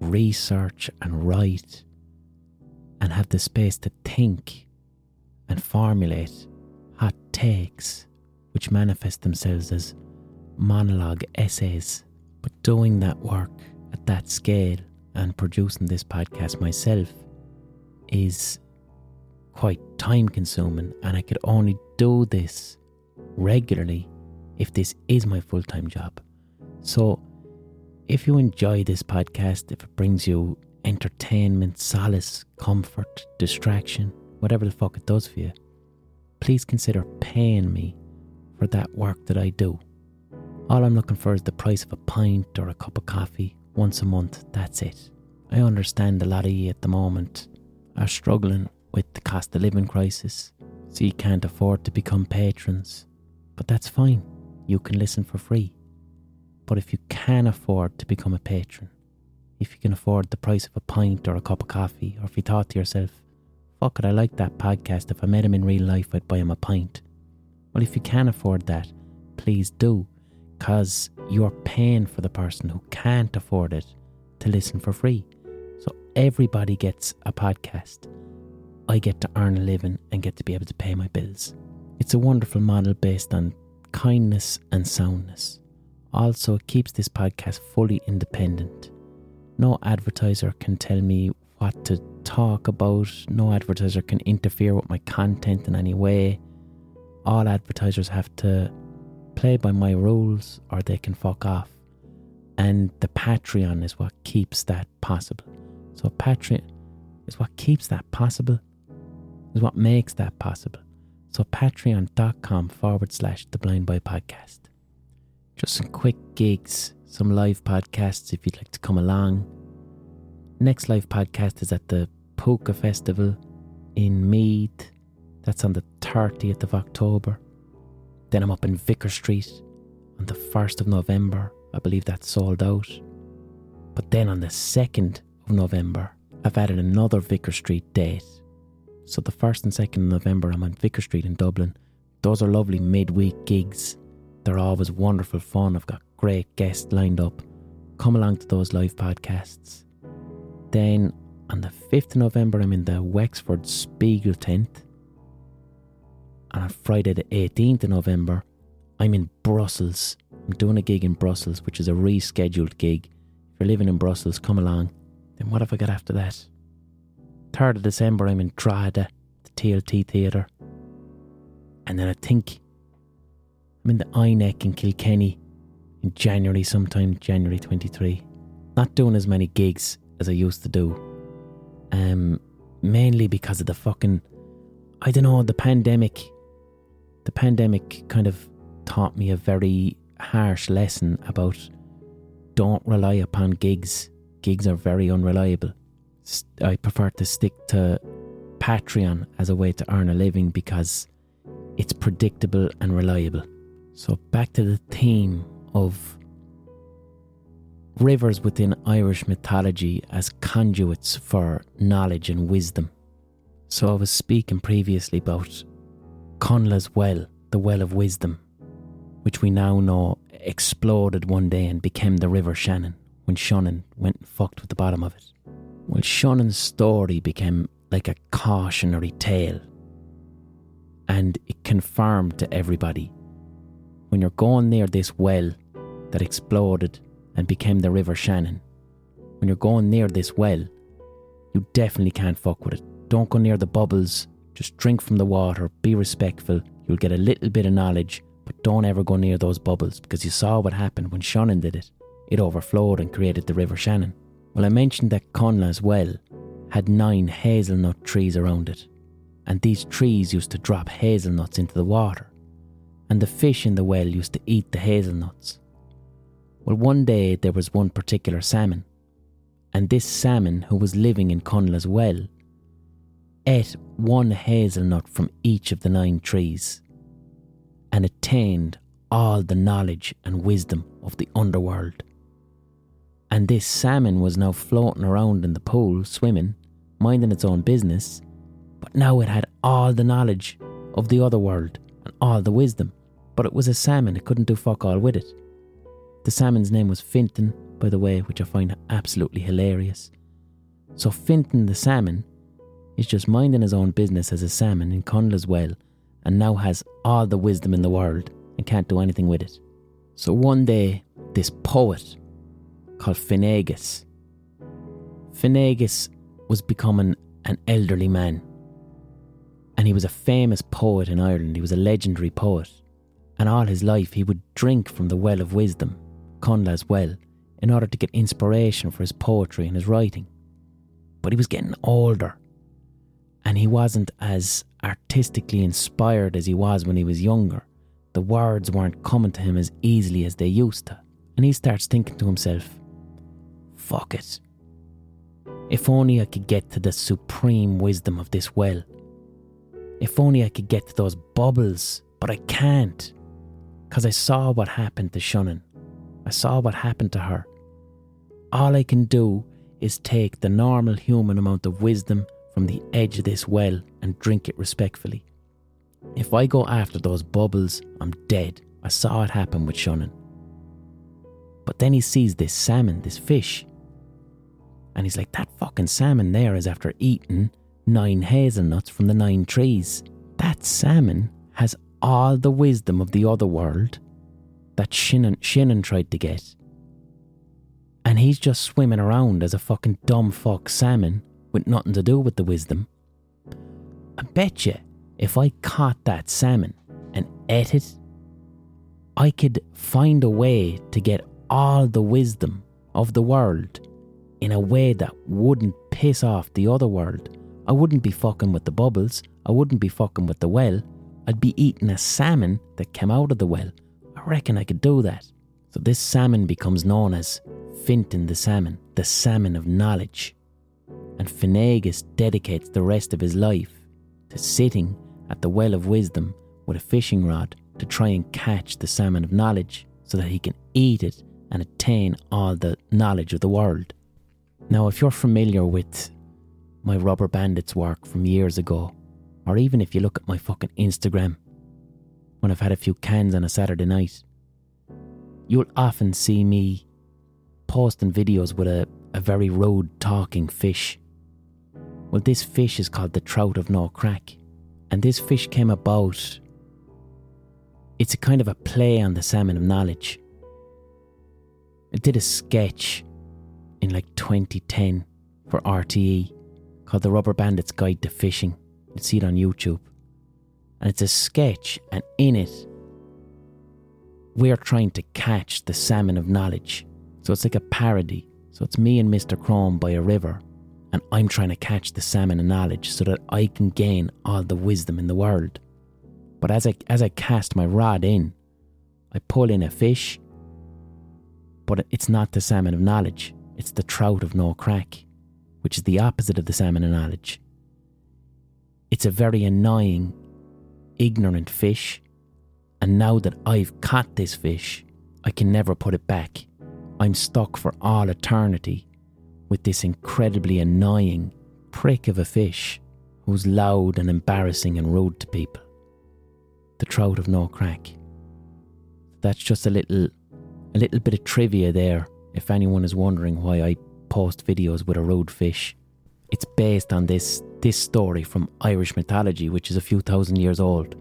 research and write and have the space to think and formulate hot takes which manifest themselves as monologue essays. But doing that work at that scale and producing this podcast myself is quite time consuming, and I could only do this regularly if this is my full time job. So, if you enjoy this podcast, if it brings you entertainment, solace, comfort, distraction, whatever the fuck it does for you, please consider paying me for that work that I do. All I'm looking for is the price of a pint or a cup of coffee once a month. That's it. I understand a lot of you at the moment are struggling with the cost of living crisis, so you can't afford to become patrons. But that's fine, you can listen for free. But if you can afford to become a patron, if you can afford the price of a pint or a cup of coffee, or if you thought to yourself, fuck it, I like that podcast. If I met him in real life, I'd buy him a pint. Well, if you can afford that, please do, because you're paying for the person who can't afford it to listen for free. So everybody gets a podcast. I get to earn a living and get to be able to pay my bills. It's a wonderful model based on kindness and soundness. Also, it keeps this podcast fully independent. No advertiser can tell me what to talk about, no advertiser can interfere with my content in any way. All advertisers have to play by my rules or they can fuck off. And the Patreon is what keeps that possible. So, Patreon is what keeps that possible, is what makes that possible. So, patreon.com forward slash the Blind Boy Podcast. Just some quick gigs, some live podcasts if you'd like to come along. Next live podcast is at the Púca Festival in Meath. That's on the 30th of October. Then I'm up in Vicar Street on the 1st of November. I believe that's sold out. But then on the 2nd of November, I've added another Vicar Street date so the 1st and 2nd of November, I'm on Vicar Street in Dublin. Those are lovely midweek gigs. They're always wonderful fun. I've got great guests lined up. Come along to those live podcasts. Then on the 5th of November, I'm in the Wexford Spiegel tent. And on Friday, the 18th of November, I'm in Brussels. I'm doing a gig in Brussels, which is a rescheduled gig. If you're living in Brussels, come along. Then what have I got after that? 3rd of December, I'm in Drogheda, the TLT Theatre. And then I think I'm in the INEC in Kilkenny in January, sometime January 23. Not doing as many gigs as I used to do. Um, mainly because of the fucking, I don't know, the pandemic. The pandemic kind of taught me a very harsh lesson about don't rely upon gigs. Gigs are very unreliable. I prefer to stick to Patreon as a way to earn a living because it's predictable and reliable. So, back to the theme of rivers within Irish mythology as conduits for knowledge and wisdom. So, I was speaking previously about Connla's Well, the Well of Wisdom, which we now know exploded one day and became the River Shannon when Shannon went and fucked with the bottom of it. Well, Shannon's story became like a cautionary tale. And it confirmed to everybody when you're going near this well that exploded and became the River Shannon, when you're going near this well, you definitely can't fuck with it. Don't go near the bubbles, just drink from the water, be respectful, you'll get a little bit of knowledge, but don't ever go near those bubbles because you saw what happened when Shannon did it. It overflowed and created the River Shannon. Well, I mentioned that Connla's well had nine hazelnut trees around it, and these trees used to drop hazelnuts into the water, and the fish in the well used to eat the hazelnuts. Well, one day there was one particular salmon, and this salmon, who was living in Connla's well, ate one hazelnut from each of the nine trees and attained all the knowledge and wisdom of the underworld and this salmon was now floating around in the pool, swimming, minding its own business, but now it had all the knowledge of the other world and all the wisdom. But it was a salmon, it couldn't do fuck all with it. The salmon's name was Fintan, by the way, which I find absolutely hilarious. So Fintan the salmon is just minding his own business as a salmon in Connla's well and now has all the wisdom in the world and can't do anything with it. So one day, this poet called Finnegas. Finnegas was becoming an elderly man. And he was a famous poet in Ireland. He was a legendary poet. And all his life he would drink from the well of wisdom, Connla's well, in order to get inspiration for his poetry and his writing. But he was getting older. And he wasn't as artistically inspired as he was when he was younger. The words weren't coming to him as easily as they used to. And he starts thinking to himself, Fuck it. If only I could get to the supreme wisdom of this well. If only I could get to those bubbles, but I can't. Because I saw what happened to Shannon. I saw what happened to her. All I can do is take the normal human amount of wisdom from the edge of this well and drink it respectfully. If I go after those bubbles, I'm dead. I saw it happen with Shannon. But then he sees this salmon, this fish, and he's like, that fucking salmon there is after eating nine hazelnuts from the nine trees. That salmon has all the wisdom of the other world that Shannon, Shannon tried to get. And he's just swimming around as a fucking dumb fuck salmon with nothing to do with the wisdom. I bet you if I caught that salmon and ate it, I could find a way to get all the wisdom of the world in a way that wouldn't piss off the other world. I wouldn't be fucking with the bubbles. I wouldn't be fucking with the well. I'd be eating a salmon that came out of the well. I reckon I could do that. So this salmon becomes known as Fintan the salmon, the salmon of knowledge. And Finnegas dedicates the rest of his life to sitting at the well of wisdom with a fishing rod to try and catch the salmon of knowledge so that he can eat it and attain all the knowledge of the world. Now, if you're familiar with my Rubber Bandits work from years ago, or even if you look at my fucking Instagram when I've had a few cans on a Saturday night, you'll often see me posting videos with a, a very rude talking fish. Well, this fish is called the trout of no crack, and this fish came about. It's a kind of a play on the salmon of knowledge. I did a sketch in like 2010 for RTE called The Rubber Bandit's Guide to Fishing. You see it on YouTube. And it's a sketch, and in it, we're trying to catch the salmon of knowledge. So it's like a parody. So it's me and Mr. Chrome by a river, and I'm trying to catch the salmon of knowledge so that I can gain all the wisdom in the world. But as I as I cast my rod in, I pull in a fish, but it's not the salmon of knowledge. It's the trout of no crack, which is the opposite of the salmon of knowledge. It's a very annoying, ignorant fish, and now that I've caught this fish, I can never put it back. I'm stuck for all eternity with this incredibly annoying prick of a fish who's loud and embarrassing and rude to people. The trout of no crack. That's just a little a little bit of trivia there if anyone is wondering why I post videos with a rude fish. It's based on this this story from Irish mythology, which is a few thousand years old.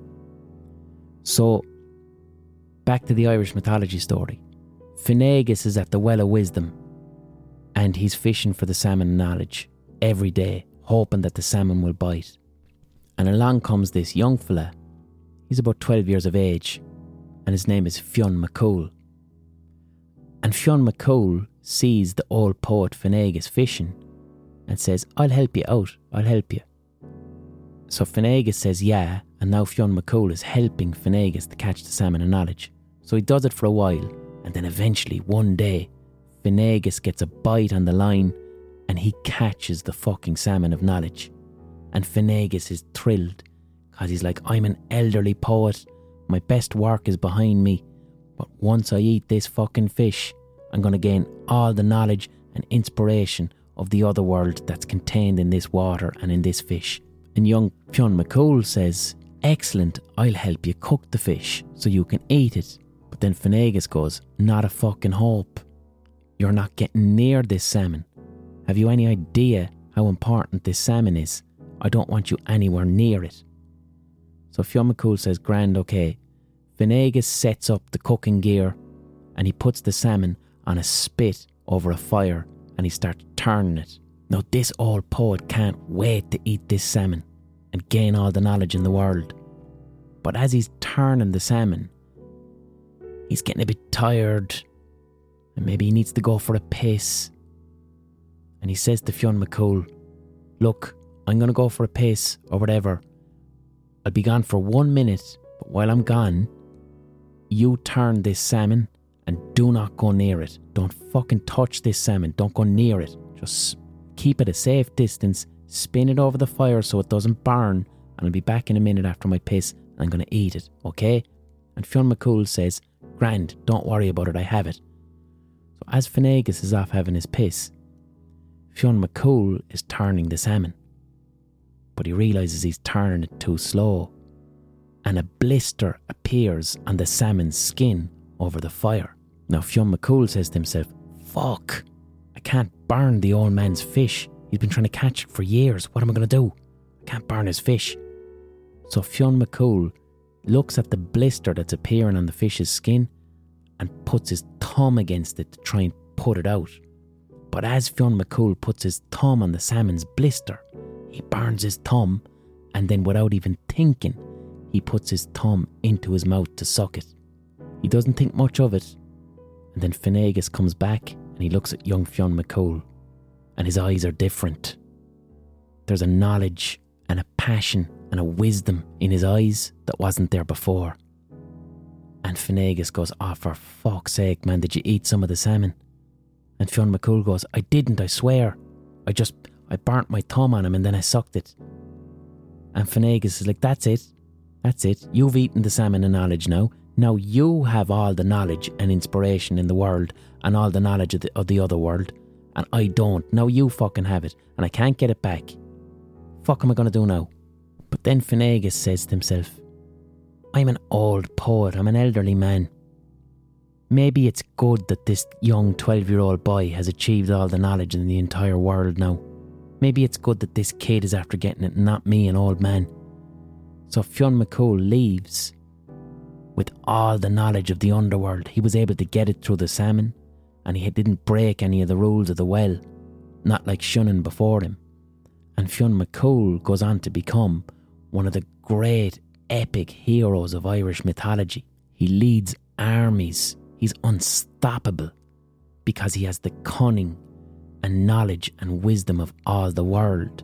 So, back to the Irish mythology story. Finnegas is at the Well of Wisdom, and he's fishing for the salmon knowledge every day, hoping that the salmon will bite. And along comes this young fella. He's about 12 years of age, and his name is Fionn McCool. And Fionn McCool sees the old poet Finnegas fishing and says, I'll help you out, I'll help you. So Finnegas says, Yeah, and now Fionn McCool is helping Finnegas to catch the salmon of knowledge. So he does it for a while, and then eventually, one day, Finnegas gets a bite on the line and he catches the fucking salmon of knowledge. And Finnegas is thrilled because he's like, I'm an elderly poet, my best work is behind me, but once I eat this fucking fish, I'm going to gain all the knowledge and inspiration of the other world that's contained in this water and in this fish. And young Fionn McCool says, Excellent, I'll help you cook the fish so you can eat it. But then Finnegas goes, Not a fucking hope. You're not getting near this salmon. Have you any idea how important this salmon is? I don't want you anywhere near it. So Fionn McCool says, Grand, okay. Finnegas sets up the cooking gear and he puts the salmon on a spit over a fire and he starts turning it. Now, this old poet can't wait to eat this salmon and gain all the knowledge in the world. But as he's turning the salmon, he's getting a bit tired and maybe he needs to go for a piss. And he says to Fionn McCool, Look, I'm going to go for a piss or whatever. I'll be gone for one minute, but while I'm gone, you turn this salmon and do not go near it. Don't fucking touch this salmon. Don't go near it. Just keep it a safe distance. Spin it over the fire so it doesn't burn. And I'll be back in a minute after my piss and I'm going to eat it, okay? And Fionn McCool says, Grand, don't worry about it, I have it. So as Finnegas is off having his piss, Fionn McCool is turning the salmon, but he realises he's turning it too slow, and a blister appears on the salmon's skin over the fire. Now, Fionn McCool says to himself, Fuck, I can't burn the old man's fish. He's been trying to catch it for years. What am I going to do? I can't burn his fish. So Fionn McCool looks at the blister that's appearing on the fish's skin and puts his thumb against it to try and put it out. But as Fionn McCool puts his thumb on the salmon's blister, he burns his thumb and then, without even thinking, he puts his thumb into his mouth to suck it. He doesn't think much of it. And then Finnegas comes back and he looks at young Fionn McCool, and his eyes are different. There's a knowledge and a passion and a wisdom in his eyes that wasn't there before. And Finnegas goes, Oh, for fuck's sake, man, did you eat some of the salmon? And Fionn McCool goes, I didn't, I swear. I just, I burnt my thumb on him and then I sucked it. And Finnegas is like, That's it. That's it. You've eaten the salmon of knowledge now. Now you have all the knowledge and inspiration in the world and all the knowledge of the, of the other world. And I don't. Now you fucking have it. And I can't get it back. Fuck am I going to do now? But then Finnegas says to himself, I'm an old poet. I'm an elderly man. Maybe it's good that this young 12 year old boy has achieved all the knowledge in the entire world now. Maybe it's good that this kid is after getting it, and not me, an old man. So Fionn McCool leaves with all the knowledge of the underworld. He was able to get it through the salmon, and he didn't break any of the rules of the well, not like Shannon before him. And Fionn McCool goes on to become one of the great epic heroes of Irish mythology. He leads armies He's unstoppable because he has the cunning and knowledge and wisdom of all the world.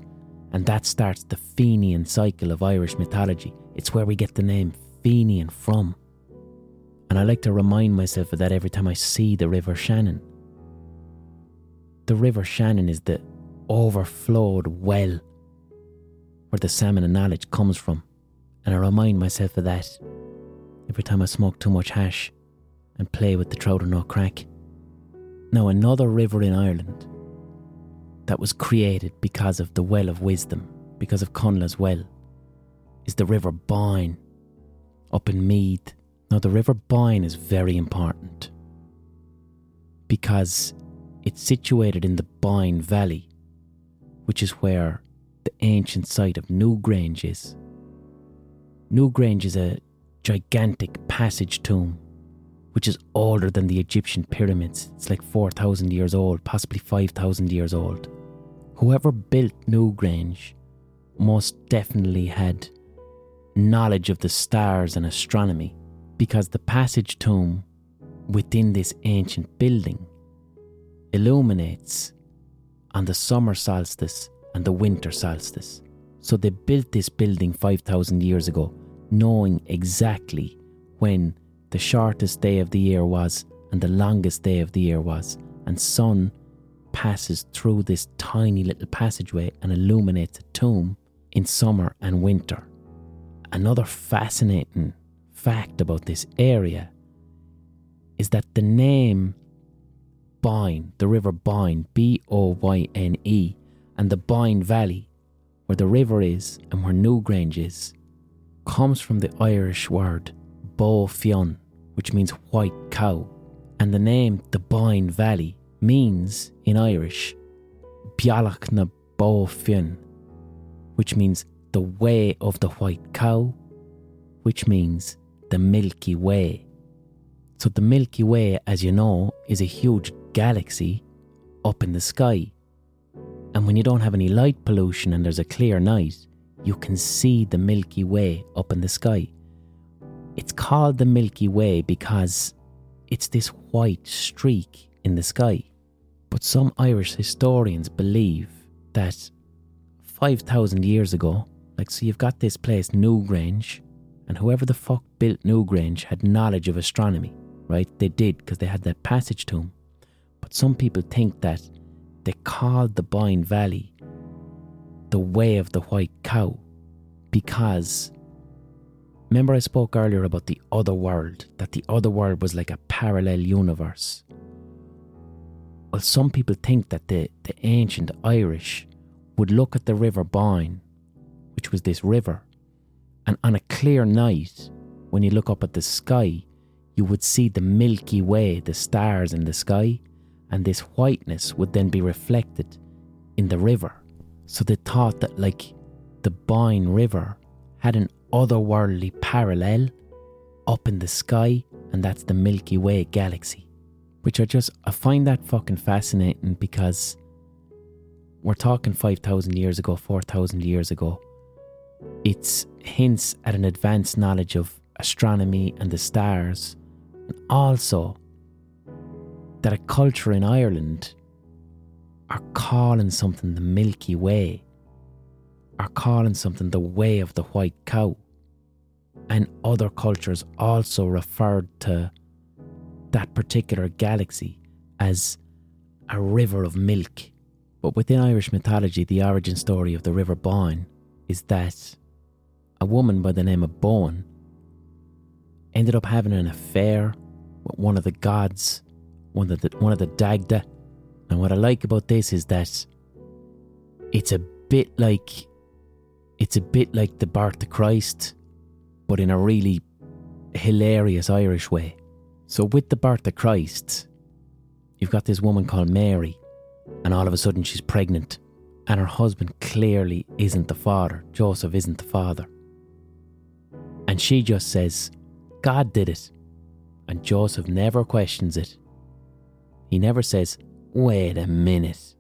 And that starts the Fenian cycle of Irish mythology. It's where we get the name Fenian from. And I like to remind myself of that every time I see the River Shannon. The River Shannon is the overflowed well where the salmon of knowledge comes from. And I remind myself of that every time I smoke too much hash and play with the trout or not crack. Now, another river in Ireland that was created because of the Well of Wisdom, because of Connla's Well, is the River Boyne up in Meath. Now, the River Boyne is very important because it's situated in the Boyne Valley, which is where the ancient site of Newgrange is. Newgrange is a gigantic passage tomb which is older than the Egyptian pyramids. It's like 4,000 years old, possibly 5,000 years old. Whoever built Newgrange most definitely had knowledge of the stars and astronomy because the passage tomb within this ancient building illuminates on the summer solstice and the winter solstice. So they built this building 5,000 years ago, knowing exactly when the shortest day of the year was and the longest day of the year was, and sun passes through this tiny little passageway and illuminates a tomb in summer and winter. Another fascinating fact about this area is that the name Boyne, the River Boyne, B O Y N E, and the Boyne Valley, where the river is and where Newgrange is, comes from the Irish word Bo Fionn, which means white cow, and the name the Boyne Valley means in Irish Bealach na Bofin, which means the way of the white cow, which means the Milky Way. So, the Milky Way, as you know, is a huge galaxy up in the sky. And when you don't have any light pollution and there's a clear night, you can see the Milky Way up in the sky. It's called the Milky Way because it's this white streak in the sky. But some Irish historians believe that 5,000 years ago, like, so you've got this place, Newgrange, and whoever the fuck built Newgrange had knowledge of astronomy, right? They did because they had that passage tomb. But some people think that they called the Boyne Valley the way of the white cow because Remember, I spoke earlier about the other world, that the other world was like a parallel universe. Well, some people think that the, the ancient Irish would look at the River Boyne, which was this river, and on a clear night, when you look up at the sky, you would see the Milky Way, the stars in the sky, and this whiteness would then be reflected in the river. So they thought that, like, the Boyne River had an otherworldly parallel up in the sky, and that's the Milky Way galaxy. Which I just, I find that fucking fascinating because we're talking 5,000 years ago, 4,000 years ago. It's hints at an advanced knowledge of astronomy and the stars, and also that a culture in Ireland are calling something the Milky Way, are calling something the way of the white cow. And other cultures also referred to that particular galaxy as a river of milk. But within Irish mythology, the origin story of the River Boyne is that a woman by the name of Bowen ended up having an affair with one of the gods, one of the one of the Dagda. And what I like about this is that it's a bit like it's a bit like the birth of Christ, but in a really hilarious Irish way. So with the birth of Christ, you've got this woman called Mary, and all of a sudden she's pregnant, and her husband clearly isn't the father. Joseph isn't the father. And she just says, God did it. And Joseph never questions it. He never says, wait a minute.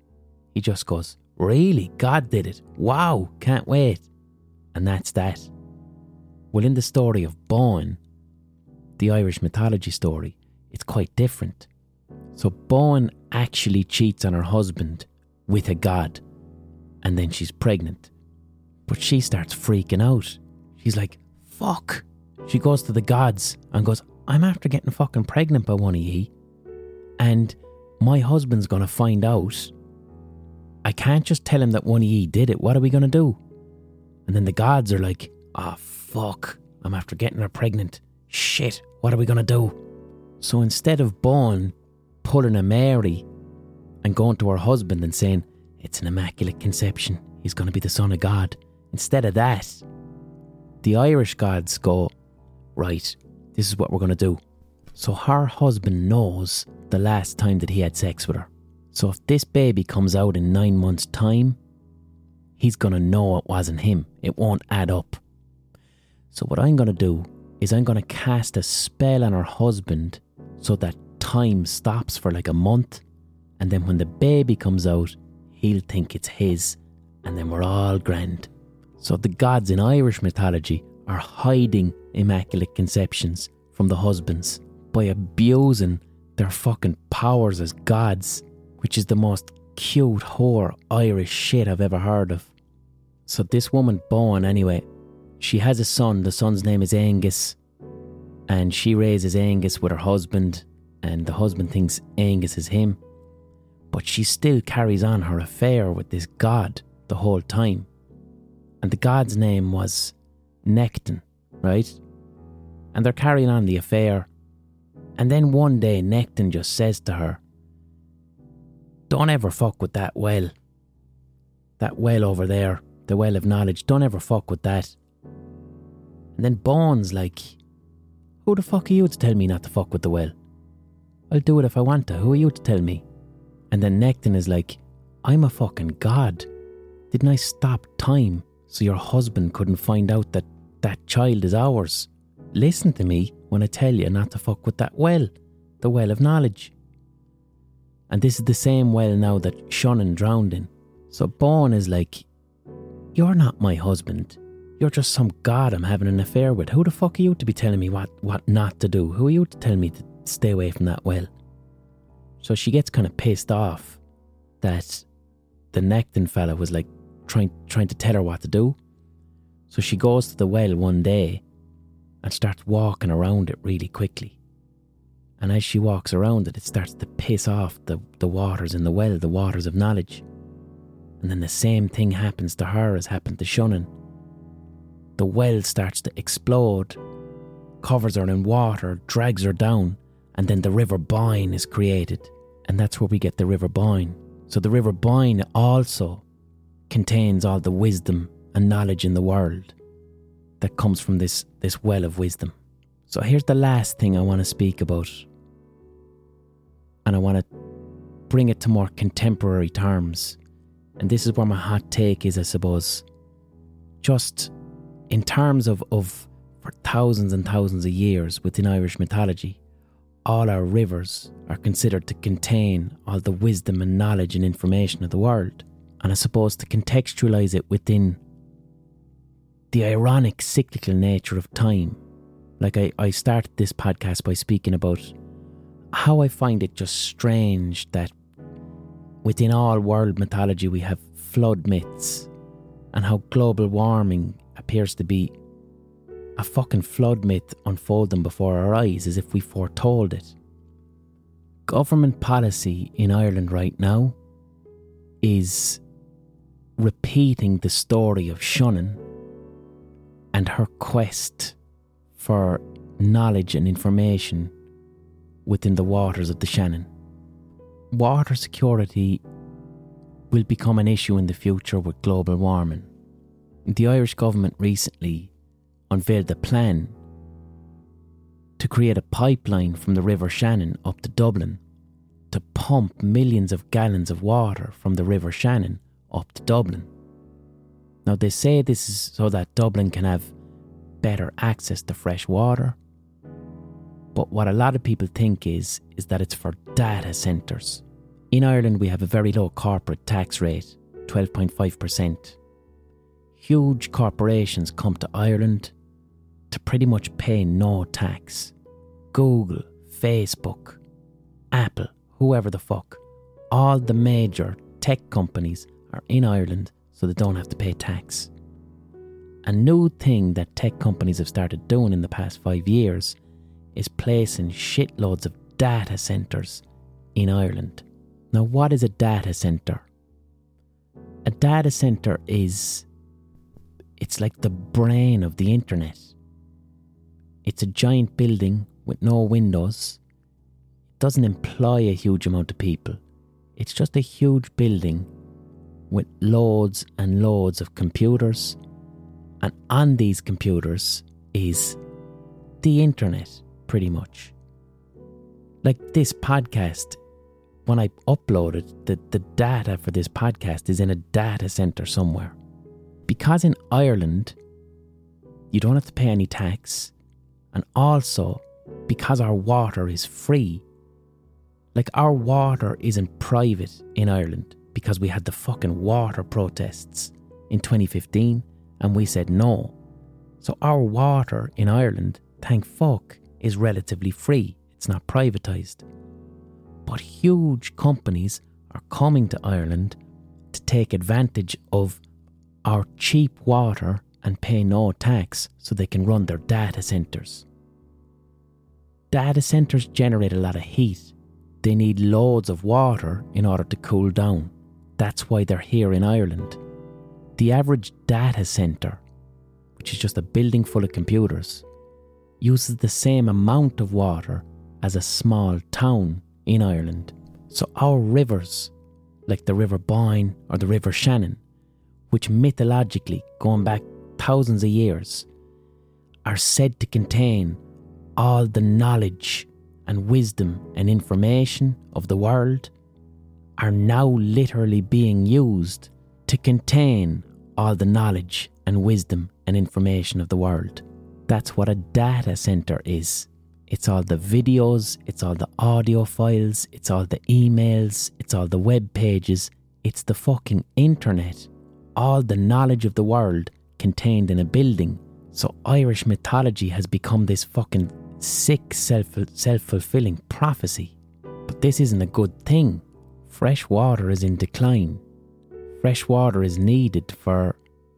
He just goes, really? God did it. Wow, can't wait. And that's that. Well, in the story of Bowen, the Irish mythology story, it's quite different. So Bowen actually cheats on her husband with a god, and then she's pregnant. But she starts freaking out. She's like, fuck. She goes to the gods and goes, I'm after getting fucking pregnant by one of ye. And my husband's gonna find out. I can't just tell him that one of ye did it. What are we gonna do? And then the gods are like, ah, oh, fuck. I'm after getting her pregnant. Shit, what are we gonna do? So instead of Bowen pulling a Mary and going to her husband and saying, it's an immaculate conception, he's gonna be the son of God, instead of that, the Irish gods go, right, this is what we're to do. So her husband knows the last time that he had sex with her. So if this baby comes out in nine months' time, he's to know it wasn't him. It won't add up. So what I'm going to do is I'm going to cast a spell on her husband so that time stops for like a month. And then when the baby comes out, he'll think it's his. And then we're all grand. So the gods in Irish mythology are hiding immaculate conceptions from the husbands by abusing their fucking powers as gods, which is the most cute whore Irish shit I've ever heard of. So this woman, Bowen, anyway, she has a son. The son's name is Angus, and she raises Angus with her husband, and the husband thinks Angus is him. But she still carries on her affair with this god the whole time and the god's name was Nectan, right? And they're carrying on the affair. And then one day, Nectan just says to her, Don't ever fuck with that well. That well over there, the well of knowledge, don't ever fuck with that. And then Bowen's like, Who the fuck are you to tell me not to fuck with the well? I'll do it if I want to. Who are you to tell me? And then Nectan is like, I'm a fucking god. Didn't I stop time so your husband couldn't find out that that child is ours. Listen to me when I tell you not to fuck with that well, the well of knowledge. And this is the same well now that Shannon drowned in. So Bowen is like, You're not my husband. You're just some god I'm having an affair with. Who the fuck are you to be telling me what, what not to do? Who are you to tell me to stay away from that well? So she gets kind of pissed off that the Nectan fella was like, trying trying to tell her what to do. So she goes to the well one day and starts walking around it really quickly. And as she walks around it, it starts to piss off the, the waters in the well, the waters of knowledge. And then the same thing happens to her as happened to Shannon. The well starts to explode, covers her in water, drags her down, and then the River Boyne is created. And that's where we get the River Boyne. So the River Boyne also contains all the wisdom and knowledge in the world that comes from this, this well of wisdom. So here's the last thing I want to speak about. And I want to bring it to more contemporary terms. And this is where my hot take is, I suppose. Just in terms of, of for thousands and thousands of years within Irish mythology, all our rivers are considered to contain all the wisdom and knowledge and information of the world. And I suppose to contextualize it within the ironic cyclical nature of time. Like I, I started this podcast by speaking about how I find it just strange that within all world mythology we have flood myths and how global warming appears to be a fucking flood myth unfolding before our eyes as if we foretold it. Government policy in Ireland right now is repeating the story of Shannon and her quest for knowledge and information within the waters of the Shannon. Water security will become an issue in the future with global warming. The Irish government recently unveiled a plan to create a pipeline from the River Shannon up to Dublin to pump millions of gallons of water from the River Shannon up to Dublin. Now, they say this is so that Dublin can have better access to fresh water. But what a lot of people think is, is that it's for data centres. In Ireland, we have a very low corporate tax rate, 12.5%. Huge corporations come to Ireland to pretty much pay no tax. Google, Facebook, Apple, whoever the fuck, all the major tech companies are in Ireland so they don't have to pay tax. A new thing that tech companies have started doing in the past five years is placing shitloads of data centres in Ireland. Now, what is a data centre? A data centre is it's like the brain of the internet. It's a giant building with no windows. It doesn't employ a huge amount of people. It's just a huge building with loads and loads of computers. And on these computers is the internet, pretty much. Like this podcast, when I upload it, the, the data for this podcast is in a data center somewhere. Because in Ireland, you don't have to pay any tax, and also because our water is free. Like our water isn't private in Ireland because we had the fucking water protests in 2015 and we said no. So our water in Ireland, thank fuck, is relatively free. It's not privatised. But huge companies are coming to Ireland to take advantage of our cheap water and pay no tax so they can run their data centres. Data centres generate a lot of heat. They need loads of water in order to cool down. That's why they're here in Ireland. The average data centre, which is just a building full of computers, uses the same amount of water as a small town in Ireland. So our rivers, like the River Boyne or the River Shannon, which mythologically, going back thousands of years, are said to contain all the knowledge and wisdom and information of the world, are now literally being used to contain all the knowledge and wisdom and information of the world. That's what a data center is. It's all the videos, it's all the audio files, it's all the emails, it's all the web pages, it's the fucking internet all the knowledge of the world contained in a building. So Irish mythology has become this fucking sick self self fulfilling prophecy. But this isn't a good thing. Fresh water is in decline. Fresh water is needed for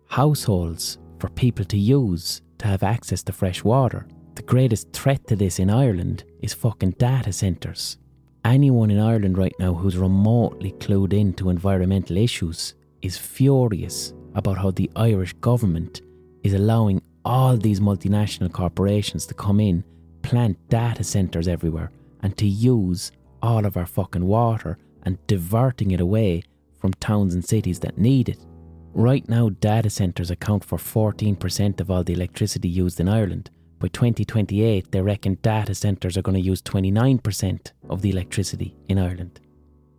households, for people to use, to have access to fresh water. The greatest threat to this in Ireland is fucking data centres. Anyone in Ireland right now who's remotely clued in to environmental issues is furious about how the Irish government is allowing all these multinational corporations to come in, plant data centres everywhere, and to use all of our fucking water and diverting it away from towns and cities that need it. Right now, data centres account for 14% of all the electricity used in Ireland. By 2028, they reckon data centres are going to use 29% of the electricity in Ireland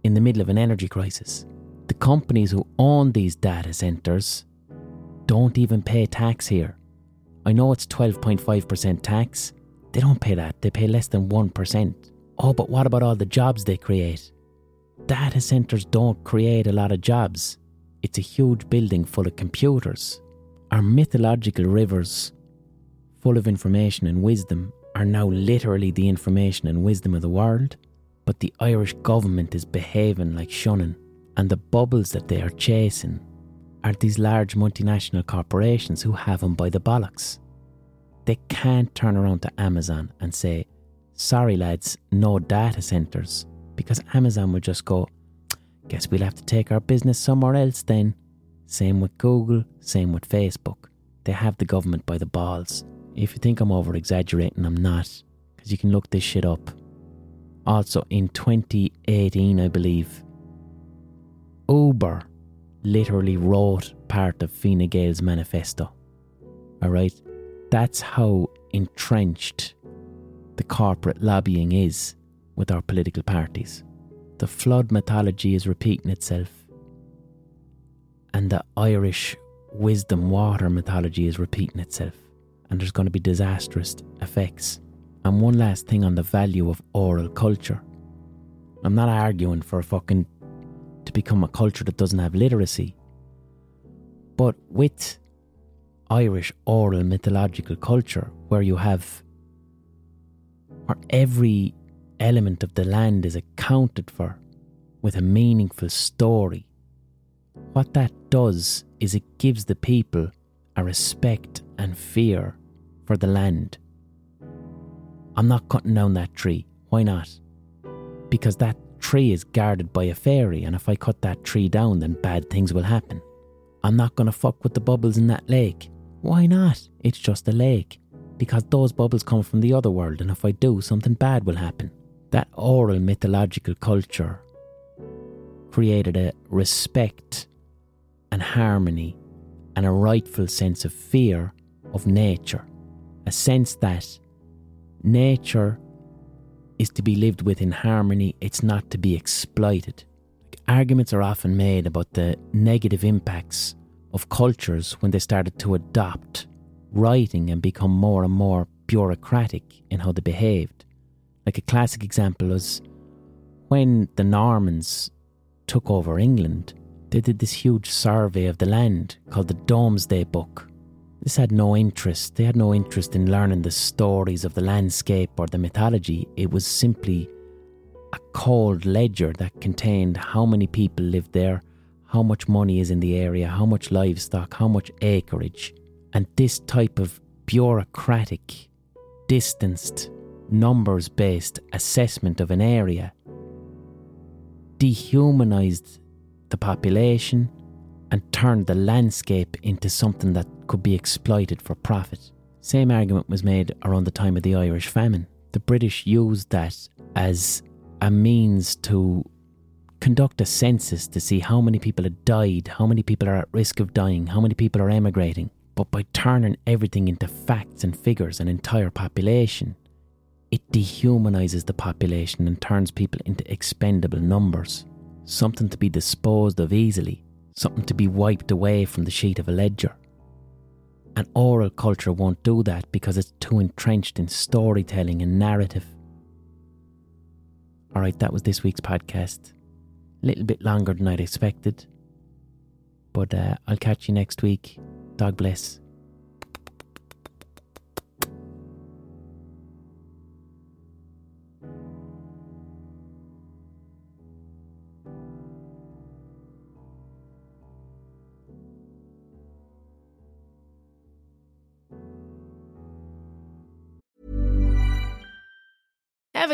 in the middle of an energy crisis. The companies who own these data centres don't even pay tax here. I know it's 12.5% tax. They don't pay that, they pay less than 1%. Oh, but what about all the jobs they create? Data centres don't create a lot of jobs. It's a huge building full of computers. Our mythological rivers, full of information and wisdom, are now literally the information and wisdom of the world, but the Irish government is behaving like Shannon, and the bubbles that they are chasing are these large multinational corporations who have them by the bollocks. They can't turn around to Amazon and say, sorry lads, no data centres, because Amazon will just go, guess we'll have to take our business somewhere else then. Same with Google, same with Facebook. They have the government by the balls. If you think I'm over exaggerating, I'm not, because you can look this shit up. Also, in 2018, I believe, Uber literally wrote part of Fine Gael's manifesto. Alright? That's how entrenched the corporate lobbying is with our political parties. The flood mythology is repeating itself, and the Irish wisdom water mythology is repeating itself, and there's going to be disastrous effects. And one last thing on the value of oral culture. I'm not arguing for a fucking to become a culture that doesn't have literacy. But with Irish oral mythological culture, where you have where every element of the land is accounted for with a meaningful story, what that does is it gives the people a respect and fear for the land. I'm not cutting down that tree. Why not? Because that tree is guarded by a fairy, and if I cut that tree down, then bad things will happen. I'm not going to fuck with the bubbles in that lake. Why not? It's just a lake. Because those bubbles come from the other world, and if I do, something bad will happen. That oral mythological culture created a respect and harmony and a rightful sense of fear of nature. A sense that nature is to be lived with in harmony, it's not to be exploited. Arguments are often made about the negative impacts of cultures when they started to adopt writing and become more and more bureaucratic in how they behaved. Like a classic example is when the Normans took over England, they did this huge survey of the land called the Domesday Book. This had no interest. They had no interest in learning the stories of the landscape or the mythology. It was simply a cold ledger that contained how many people lived there, how much money is in the area, how much livestock, how much acreage. And this type of bureaucratic, distanced, numbers based assessment of an area dehumanized the population and turned the landscape into something that could be exploited for profit. Same argument was made around the time of the Irish famine. The British used that as a means to conduct a census to see how many people had died, how many people are at risk of dying, how many people are emigrating. But by turning everything into facts and figures, an entire population, it dehumanizes the population and turns people into expendable numbers, something to be disposed of easily something to be wiped away from the sheet of a ledger. An oral culture won't do that because it's too entrenched in storytelling and narrative. Alright, that was this week's podcast. A little bit longer than I'd expected. But uh, I'll catch you next week. God bless.